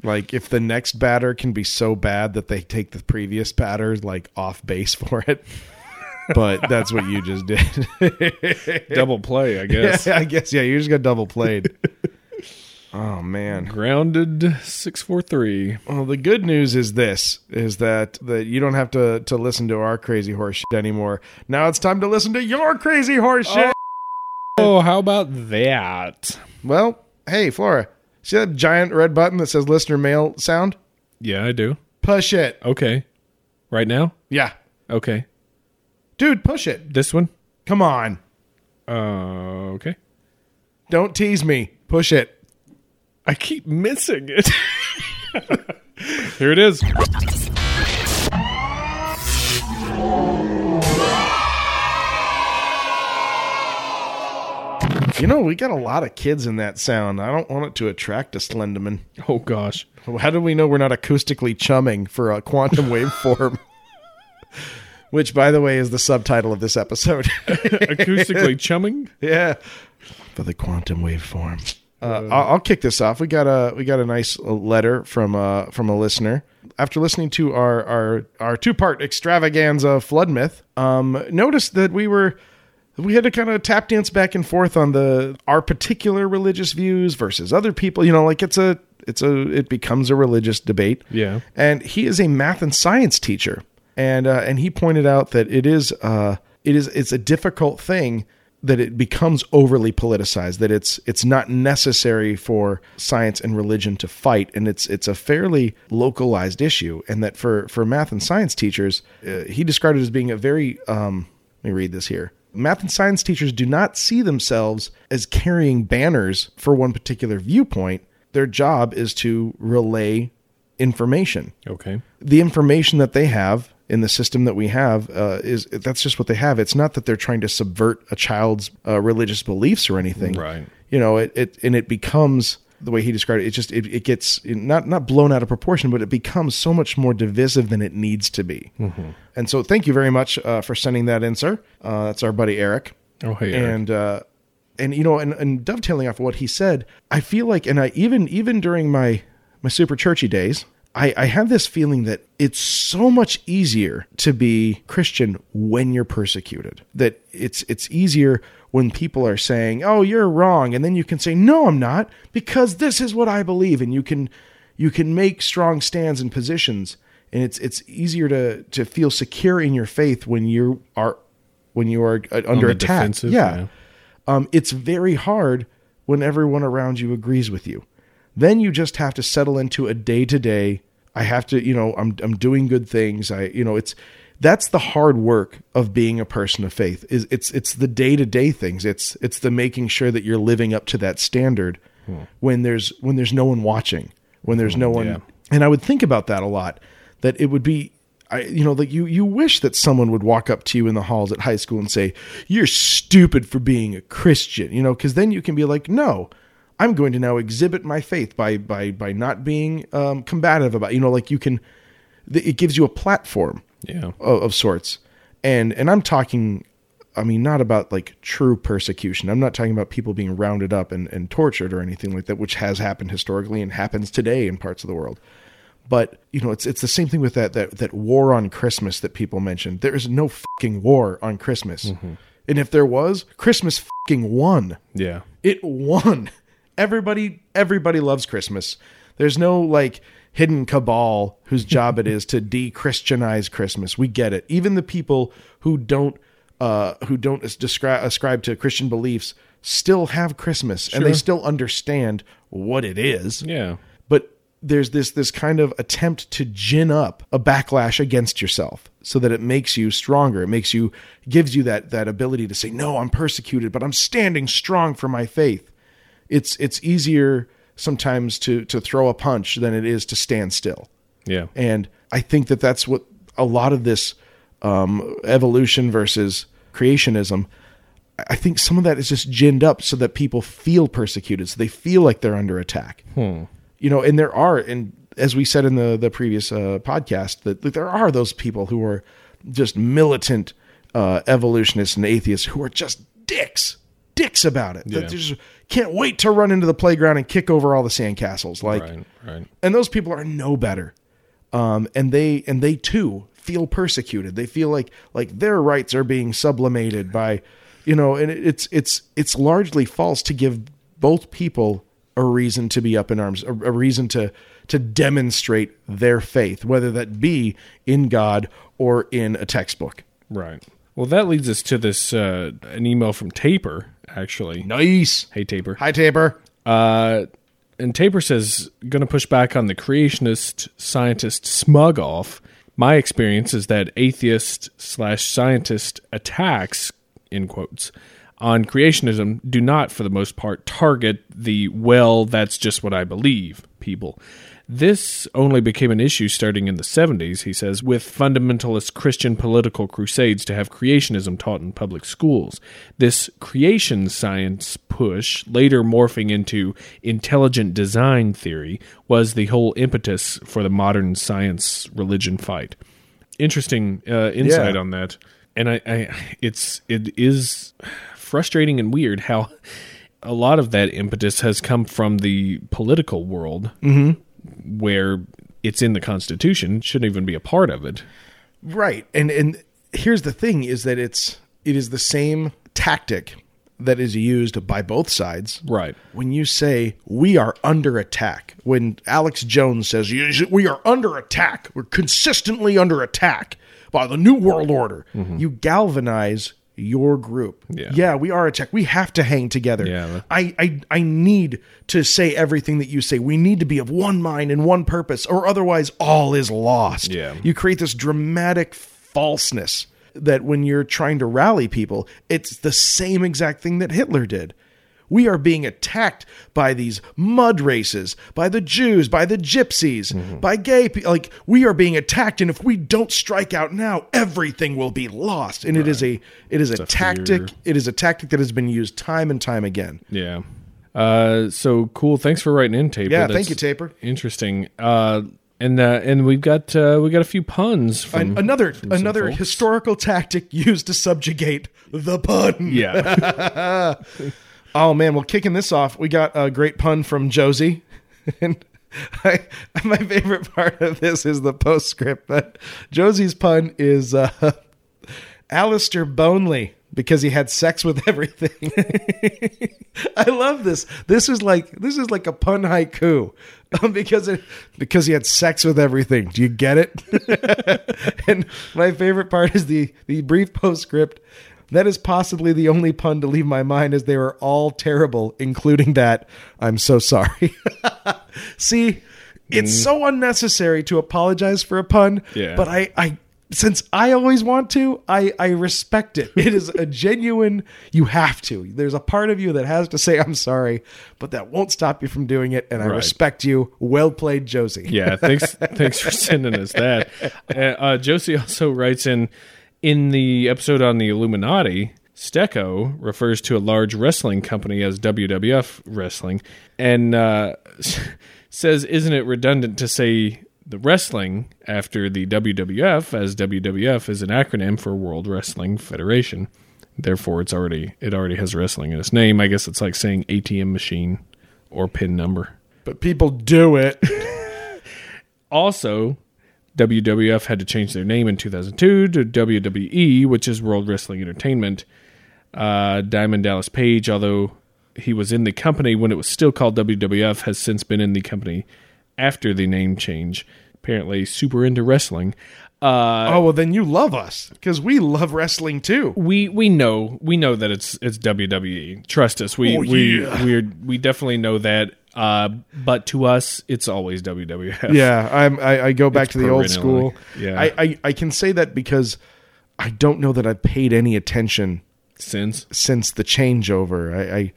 like if the next batter can be so bad that they take the previous batter like off base [laughs] for it. But that's what you just did. Double play, I guess. [laughs] I guess yeah, you just got double played. Oh man. Grounded six four three. Well, the good news is this: is that that you don't have to to listen to our crazy horse shit anymore. Now it's time to listen to your crazy horse shit. Oh, how about that? Well, hey, Flora, see that giant red button that says listener mail sound? Yeah, I do. Push it. Okay, right now. Yeah. Okay, Dude, push it. this one. Come on. Uh, okay. Don't tease me. Push it. I keep missing it. [laughs] Here it is. You know, we got a lot of kids in that sound. I don't want it to attract a Slenderman. Oh gosh. How do we know we're not acoustically chumming for a quantum waveform? Which, by the way, is the subtitle of this episode. [laughs] Acoustically [laughs] chumming. yeah, for the quantum waveform. Uh, I'll, I'll kick this off. We got a we got a nice letter from uh from a listener. After listening to our our our two part extravaganza flood myth, um, noticed that we were we had to kind of tap dance back and forth on the our particular religious views versus other people. You know, like it's a it's a it becomes a religious debate. Yeah. and he is a math and science teacher, and uh, and he pointed out that it is uh it is it's a difficult thing that it becomes overly politicized that it's it's not necessary for science and religion to fight and it's it's a fairly localized issue and that for for math and science teachers uh, he described it as being a very um let me read this here. Math and science teachers do not see themselves as carrying banners for one particular viewpoint. Their job is to relay information. Okay. the information that they have in the system that we have uh, is that's just what they have. It's not that they're trying to subvert a child's uh, religious beliefs or anything. Right. You know, it, it and it becomes the way he described it. It just it, it gets not not blown out of proportion, but it becomes so much more divisive than it needs to be. And so, thank you very much uh, for sending that in, sir. Uh, that's our buddy Eric. Oh hey. Eric. And uh, and you know, and, and dovetailing off of what he said, I feel like, and I even even during my my super churchy days, I, I have this feeling that it's so much easier to be Christian when you're persecuted. That it's it's easier when people are saying, "Oh, you're wrong," and then you can say, "No, I'm not," because this is what I believe, and you can you can make strong stands and positions, and it's it's easier to to feel secure in your faith when you are when you are uh, under attack. yeah. yeah. Um, it's very hard when everyone around you agrees with you. Then you just have to settle into a day to day. I have to, you know, I'm I'm doing good things. I, you know, it's that's the hard work of being a person of faith. Is it's it's the day to day things. It's it's the making sure that you're living up to that standard hmm. when there's when there's no one watching, when there's no hmm, one yeah. and I would think about that a lot that it would be I you know like you you wish that someone would walk up to you in the halls at high school and say you're stupid for being a Christian, you know, cuz then you can be like no, I'm going to now exhibit my faith by by by not being um, combative about you know like you can it gives you a platform Yeah. of, of sorts. And and i'm talking i mean not about like true persecution. I'm not talking about people being rounded up and, and tortured or anything like that which has happened historically and happens today in parts of the world. But you know it's it's the same thing with that that that war on christmas that people mentioned. There is no fucking war on christmas. And if there was christmas fucking won. Yeah. it won. Everybody everybody loves Christmas. There's no like hidden cabal whose job it is to de-Christianize Christmas. We get it. Even the people who don't uh who don't describe ascribe to Christian beliefs still have Christmas and they still understand what it is Yeah. but there's this this kind of attempt to gin up a backlash against yourself so that it makes you stronger it makes you gives you that that ability to say no i'm persecuted but i'm standing strong for my faith it's it's easier sometimes to to throw a punch than it is to stand still Yeah. and I think that that's what a lot of this um, evolution versus creationism. I think some of that is just ginned up so that people feel persecuted, so they feel like they're under attack. You know, and there are, and as we said in the the previous uh, podcast, that, that there are those people who are just militant uh, evolutionists and atheists who are just dicks, dicks about it. That Yeah. just can't wait to run into the playground and kick over all the sandcastles. Like, Right. Right. and those people are no better um, and they and they too feel persecuted they feel like like their rights are being sublimated by you know and it's it's it's largely false to give both people a reason to be up in arms a, a reason to to demonstrate their faith whether that be in god or in a textbook Right. Well, that leads us to this uh, an email from Taper, actually. nice Hey, Taper. hi taper Uh, and Taper says, going to push back on the creationist scientist smug off. My experience is that atheist slash scientist attacks, in quotes, on creationism do not, for the most part, target the, well, that's just what I believe people. This only became an issue starting in the 70s, he says, with fundamentalist Christian political crusades to have creationism taught in public schools. This creation science push, later morphing into intelligent design theory, was the whole impetus for the modern science religion fight. Interesting uh, insight Yeah. on that. And I, I it's it is frustrating and weird how a lot of that impetus has come from the political world where it's in the Constitution, shouldn't even be a part of it. Right. And and here's the thing is that it's it is the same tactic that is used by both sides. Right. When you say we are under attack, when Alex Jones says we are under attack, we're consistently under attack by the new world order, mm-hmm. you galvanize your group. Mm-hmm. Yeah. we are attacked. We have to hang together. Yeah. I, I I need to say everything that you say. We need to be of one mind and one purpose, or otherwise all is lost. Yeah. You create this dramatic falseness that when you're trying to rally people, it's the same exact thing that Hitler did. We are being attacked by these mud races, by the Jews, by the gypsies, Mm-hmm. by gay people. Like we are being attacked, and if we don't strike out now, everything will be lost. And it is a it is a, a tactic. fear. It is a tactic that has been used time and time again. Yeah. Uh, so cool. Thanks for writing in, Taper. Yeah, That's thank you, Taper. Interesting. Uh, and uh, and we've got uh, we got a few puns from An- another from another historical tactic used to subjugate the pun. Yeah. [laughs] [laughs] Oh man, well, kicking this off, we got a great pun from Josie, [laughs] and I, [laughs] my favorite part of this is the postscript. But Josie's pun is uh, [laughs] Alistair Bonely because he had sex with everything. I love this. This is like this is like a pun haiku um, because it because he had sex with everything. Do you get it? and my favorite part is the the brief postscript. That is possibly the only pun to leave my mind, as they were all terrible, including that. I'm so sorry. [laughs] See, it's so unnecessary to apologize for a pun. Yeah. But I, I, since I always want to, I, I respect it. It is a genuine, you have to. There's a part of you that has to say, I'm sorry, but that won't stop you from doing it. And I Right. respect you. Well played, Josie. Yeah, thanks. [laughs] thanks for sending us that. Uh, uh, Josie also writes in in the episode on the Illuminati. Stecco refers to a large wrestling company as WWF Wrestling, and uh, [laughs] says, "Isn't it redundant to say the wrestling after the WWF, as WWF is an acronym for World Wrestling Federation? Therefore, it's already it already has wrestling in its name. I guess it's like saying ATM machine or pin number." But people do it. [laughs] Also, WWF had to change their name in 2002 to WWE, which is World Wrestling Entertainment. Uh, Diamond Dallas Page, although he was in the company when it was still called WWF, has since been in the company after the name change. Apparently, super into wrestling. Uh, oh, well, then you love us because we love wrestling too. we we know we know that it's it's WWE. Trust us, we Oh, we we we definitely know that. Uh, but to us, it's always WWF. Yeah, I'm, I, I go back It's to the old school. yeah. I, I, I can say that because I don't know that I've paid any attention Since since the changeover. I, I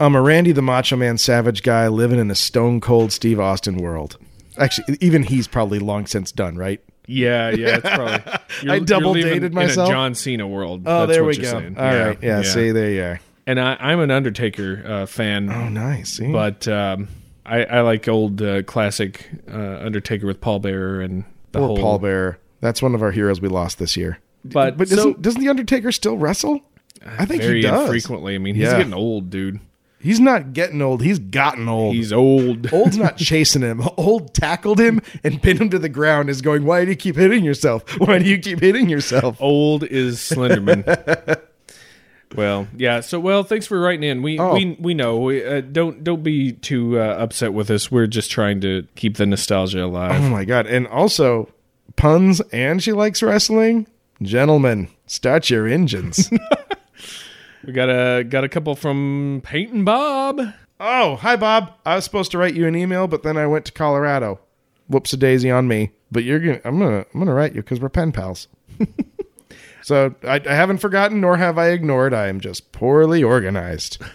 I'm a Randy the Macho Man Savage guy living in a stone cold Steve Austin world. Actually, even he's probably long since done, right? Yeah, yeah, it's probably. [laughs] I double dated in myself. a John Cena world. Oh, there we go. saying. All right, yeah, See, there you are. And I, I'm an Undertaker uh, fan, Oh, nice. See? but um, I, I like old uh, classic uh, Undertaker with Paul Bearer and the Poor whole. Paul Bearer. That's one of our heroes we lost this year. But, But so, doesn't doesn't the Undertaker still wrestle? I think very he does. frequently. I mean, he's Yeah. getting old, dude. He's not getting old. He's gotten old. He's old. [laughs] Old's not chasing him. Old tackled him and pinned him to the ground. Is going. Why do you keep hitting yourself? Why do you keep hitting yourself? Old is Slenderman. [laughs] well, yeah. So, well, thanks for writing in. We Oh. we we know. We, uh, don't don't be too uh, upset with us. We're just trying to keep the nostalgia alive. Oh my god! And also puns. And she likes wrestling. Gentlemen, start your engines. [laughs] We got a got a couple from Peyton Bob. oh, hi Bob. I was supposed to write you an email, but then I went to Colorado. Whoops a daisy on me. But you're gonna. I'm gonna. I'm gonna write you because we're pen pals. [laughs] so I, I haven't forgotten, nor have I ignored. I am just poorly organized. [laughs]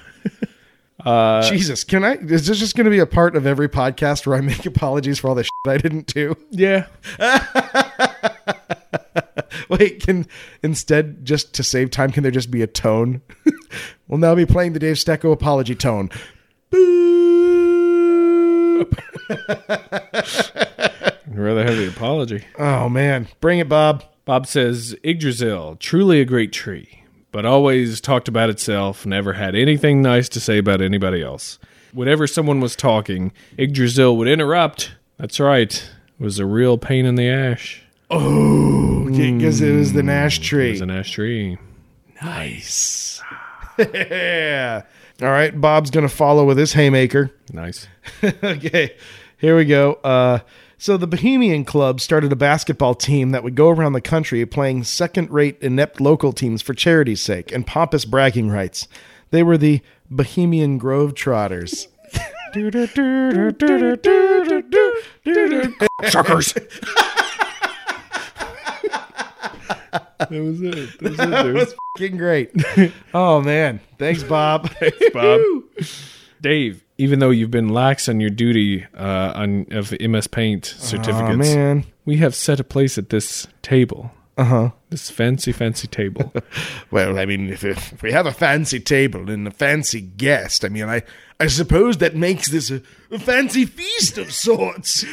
Uh, Jesus, can I? Is this just going to be a part of every podcast where I make [laughs] apologies for all the [laughs] shit I didn't do? yeah, Wait, can instead just to save time, can there just be a tone? we'll now be playing the Dave Stecco apology tone. Boop. I'd rather have the apology. Oh man, bring it, Bob. Bob says Yggdrasil, truly a great tree, but always talked about itself, never had anything nice to say about anybody else. Whenever someone was talking, Yggdrasil would interrupt. That's right, it was a real pain in the ash. Oh, because it was the Nash It tree. was an ash tree. nice. yeah. [laughs] All right, Bob's gonna follow with his haymaker. Nice. [laughs] okay, here we go. Uh, so the Bohemian Club started a basketball team that would go around the country playing second-rate, inept local teams for charity's sake and pompous bragging rights. They were the Bohemian Grove Trotters. [laughs] Suckers. that was it. That was it, that dude. was fucking great. Oh man, thanks, Bob. Thanks, Bob. [laughs] Dave, even though you've been lax on your duty uh, on of MS Paint certificates, Oh man. we have set a place at this table. Uh huh. This fancy, fancy table. [laughs] Well, I mean, if, if we have a fancy table and a fancy guest, I mean, I I suppose that makes this a, a fancy feast of sorts.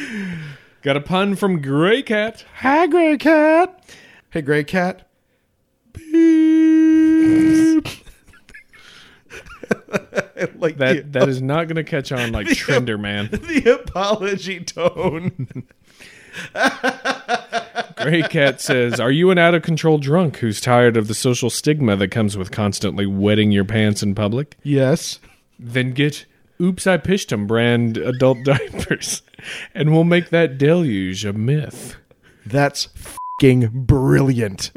Got a pun from Grey Cat. Hi, Grey Cat. Hey, Grey Cat. Beep. [laughs] [laughs] like That the, that is not going to catch on [laughs] like Trenderman. [laughs] the apology tone. Grey Cat says, "Are you an out of control drunk who's tired of the social stigma that comes with constantly wetting your pants in public? Yes. Then get Oops I Pished 'em brand adult diapers, and we'll make that deluge a myth." That's fucking brilliant.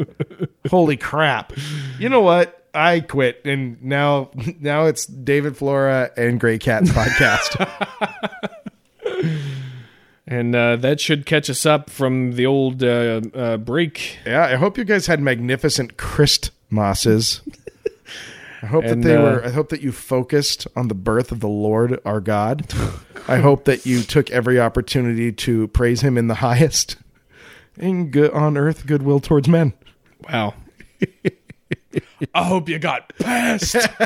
Holy crap. You know what? I quit and now now it's David Flora and Grey Cat's podcast. [laughs] And uh, that should catch us up from the old uh, uh, break. Yeah, I hope you guys had magnificent Christ Christmases. [laughs] I hope And, that they uh, were. I hope that you focused on the birth of the Lord our God. [laughs] I hope that you took every opportunity to praise Him in the highest, and good on earth goodwill towards men. Wow. I hope you got past. [laughs]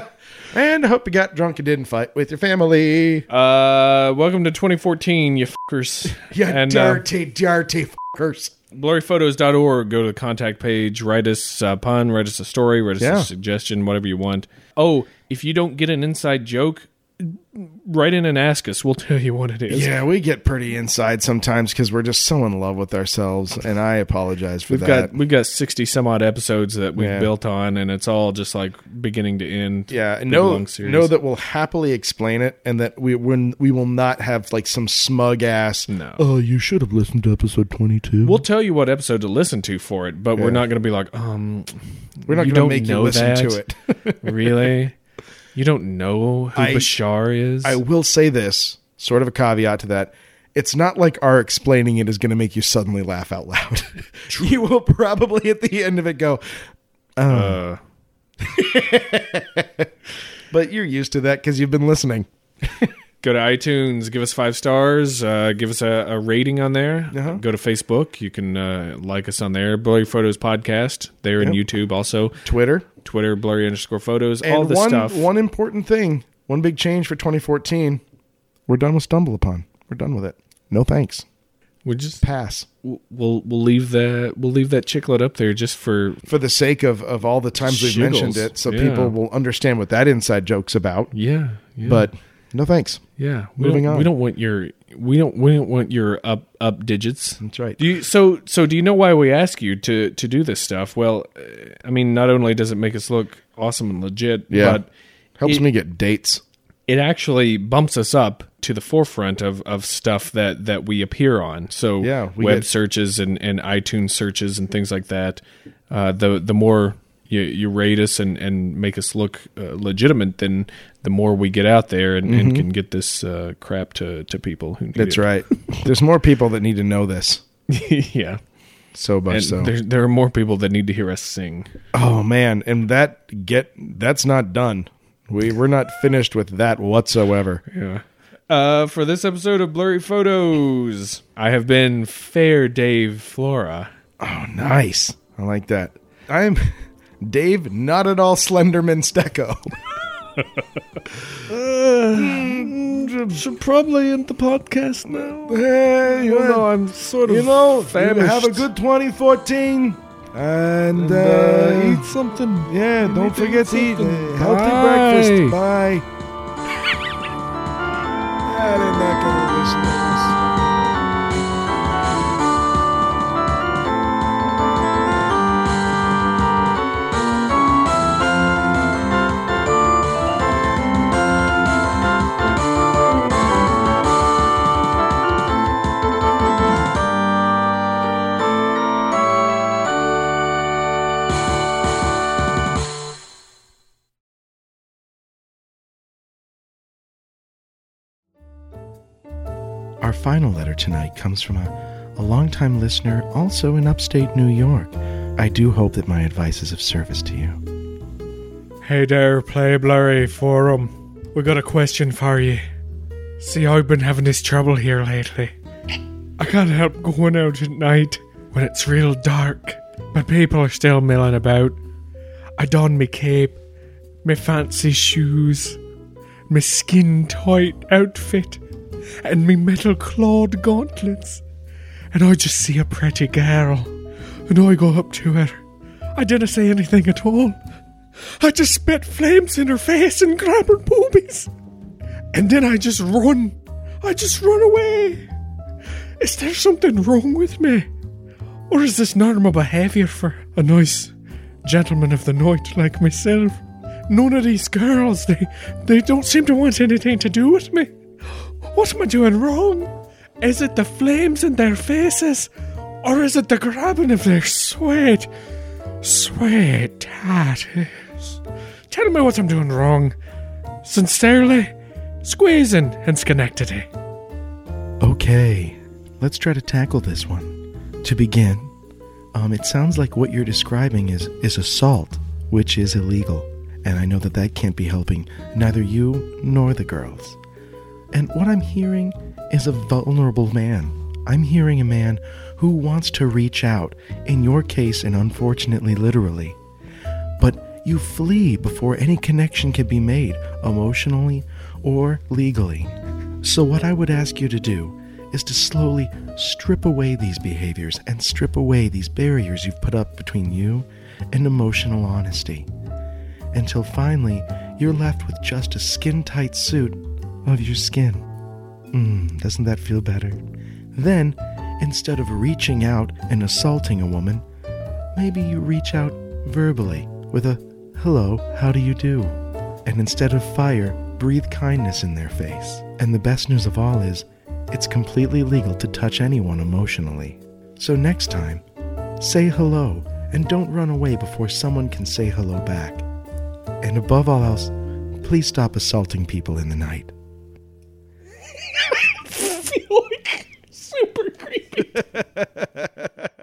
And I hope you got drunk and didn't fight with your family. uh, welcome to 2014, you fuckers. You and, uh, dirty, dirty fuckers. blurryphotos.org. Go to the contact page, write us a pun, write us a story, write us Yeah. a suggestion, whatever you want. Oh, if you don't get an inside joke, write in and ask us. We'll tell you what it is. Yeah, we get pretty inside sometimes because we're just so in love with ourselves, and I apologize for We've that. got we've got sixty some odd episodes that we've Yeah. built on, and it's all just like beginning to end. Yeah, and know long series. know that we'll happily explain it, and that we when we will not have like some smug ass. No. Oh, you should have listened to episode twenty two. We'll tell you what episode to listen to for it, but we're not going to be like, um, We're not going to make you listen to it. [laughs] really? You don't know who I- Bashar is? I will say this, sort of a caveat to that. It's not like our explaining it is going to make you suddenly laugh out loud. [laughs] you will probably at the end of it go, uh, [laughs] but you're used to that because you've been listening. [laughs] go to iTunes, give us five stars, uh, give us a, a rating on there. Uh-huh. Go to Facebook, you can uh, like us on there. Blurry Photos Podcast, there in Yep. YouTube also. Twitter. Twitter, blurry underscore photos, And all the one stuff. one important thing, one big change for 2014. We're done with Stumble Upon. We're done with it. No thanks. we just Pass. we'll we'll leave that we'll leave that chicklet up there just for For the sake of, of all the times we've mentioned it, so Yeah. people will understand what that inside joke's about. yeah, yeah. But no thanks. yeah, we moving on. We don't want your we don't we don't want your up up digits. That's right. Do you, so so do you know why we ask you to to do this stuff? Well, uh, I mean, not only does it make us look awesome and legit, Yeah. but Helps it- me get dates. it actually bumps us up to the forefront of, of stuff that, that we appear on. So Yeah, we web get- searches and, and iTunes searches and things like that. Uh, the the more you, you rate us and, and make us look uh, legitimate, then the more we get out there and, and can get this uh, crap to, to people who need Mm-hmm. That's it. right. [laughs] There's more people that need to know this. [laughs] yeah. So much And so. there, there are more people that need to hear us sing. Oh man, and that get that's not done. We we're not finished with that whatsoever. Yeah. Uh, for this episode of Blurry Photos, I have been Fair Dave Flora. Oh, nice. I like that. I'm [laughs] Dave, not at all Slenderman Stecco. Should probably end the podcast now. Hey, you, know, I'm sort of you know, famished. have a good 2014, and, And, uh, uh, eat something. yeah, don't forget to eat a healthy Bye. breakfast. Bye. They're not gonna listen final letter tonight comes from a, a longtime listener, also in upstate New York. I do hope that my advice is of service to you. Hey there, Play Blurry Forum. We got a question for you. See, I've been having this trouble here lately. I can't help going out at night when it's real dark, but people are still milling about. I don me cape, me fancy shoes, me skin tight outfit, and me metal clawed gauntlets. And I just see a pretty girl, and I go up to her. I didn't say anything at all. I just spit flames in her face and grab her boobies. And then I just run. I just run away. Is there something wrong with me? Or is this normal behaviour for a nice gentleman of the night like myself? None of these girls, they, they don't seem to want anything to do with me. What am I doing wrong? Is it the flames in their faces? Or is it the grabbing of their sweat? Sweet tatties. Tell me what I'm doing wrong. Sincerely, Squeezing and Schenectady. Okay, let's try to tackle this one. To begin, um, it sounds like what you're describing is is assault, which is illegal, and I know that that can't be helping neither you nor the girls. And what I'm hearing is a vulnerable man. I'm hearing a man who wants to reach out, in your case, and unfortunately, literally. But you flee before any connection can be made, emotionally or legally. So, what I would ask you to do is to slowly strip away these behaviors and strip away these barriers you've put up between you and emotional honesty until finally you're left with just a skin tight suit of your skin. Mmm, doesn't that feel better? Then, instead of reaching out and assaulting a woman, maybe you reach out verbally with a hello, how do you do? And instead of fire, breathe kindness in their face. And the best news of all is, it's completely legal to touch anyone emotionally. So next time, say hello and don't run away before someone can say hello back. And above all else, please stop assaulting people in the night feel like super creepy. [laughs]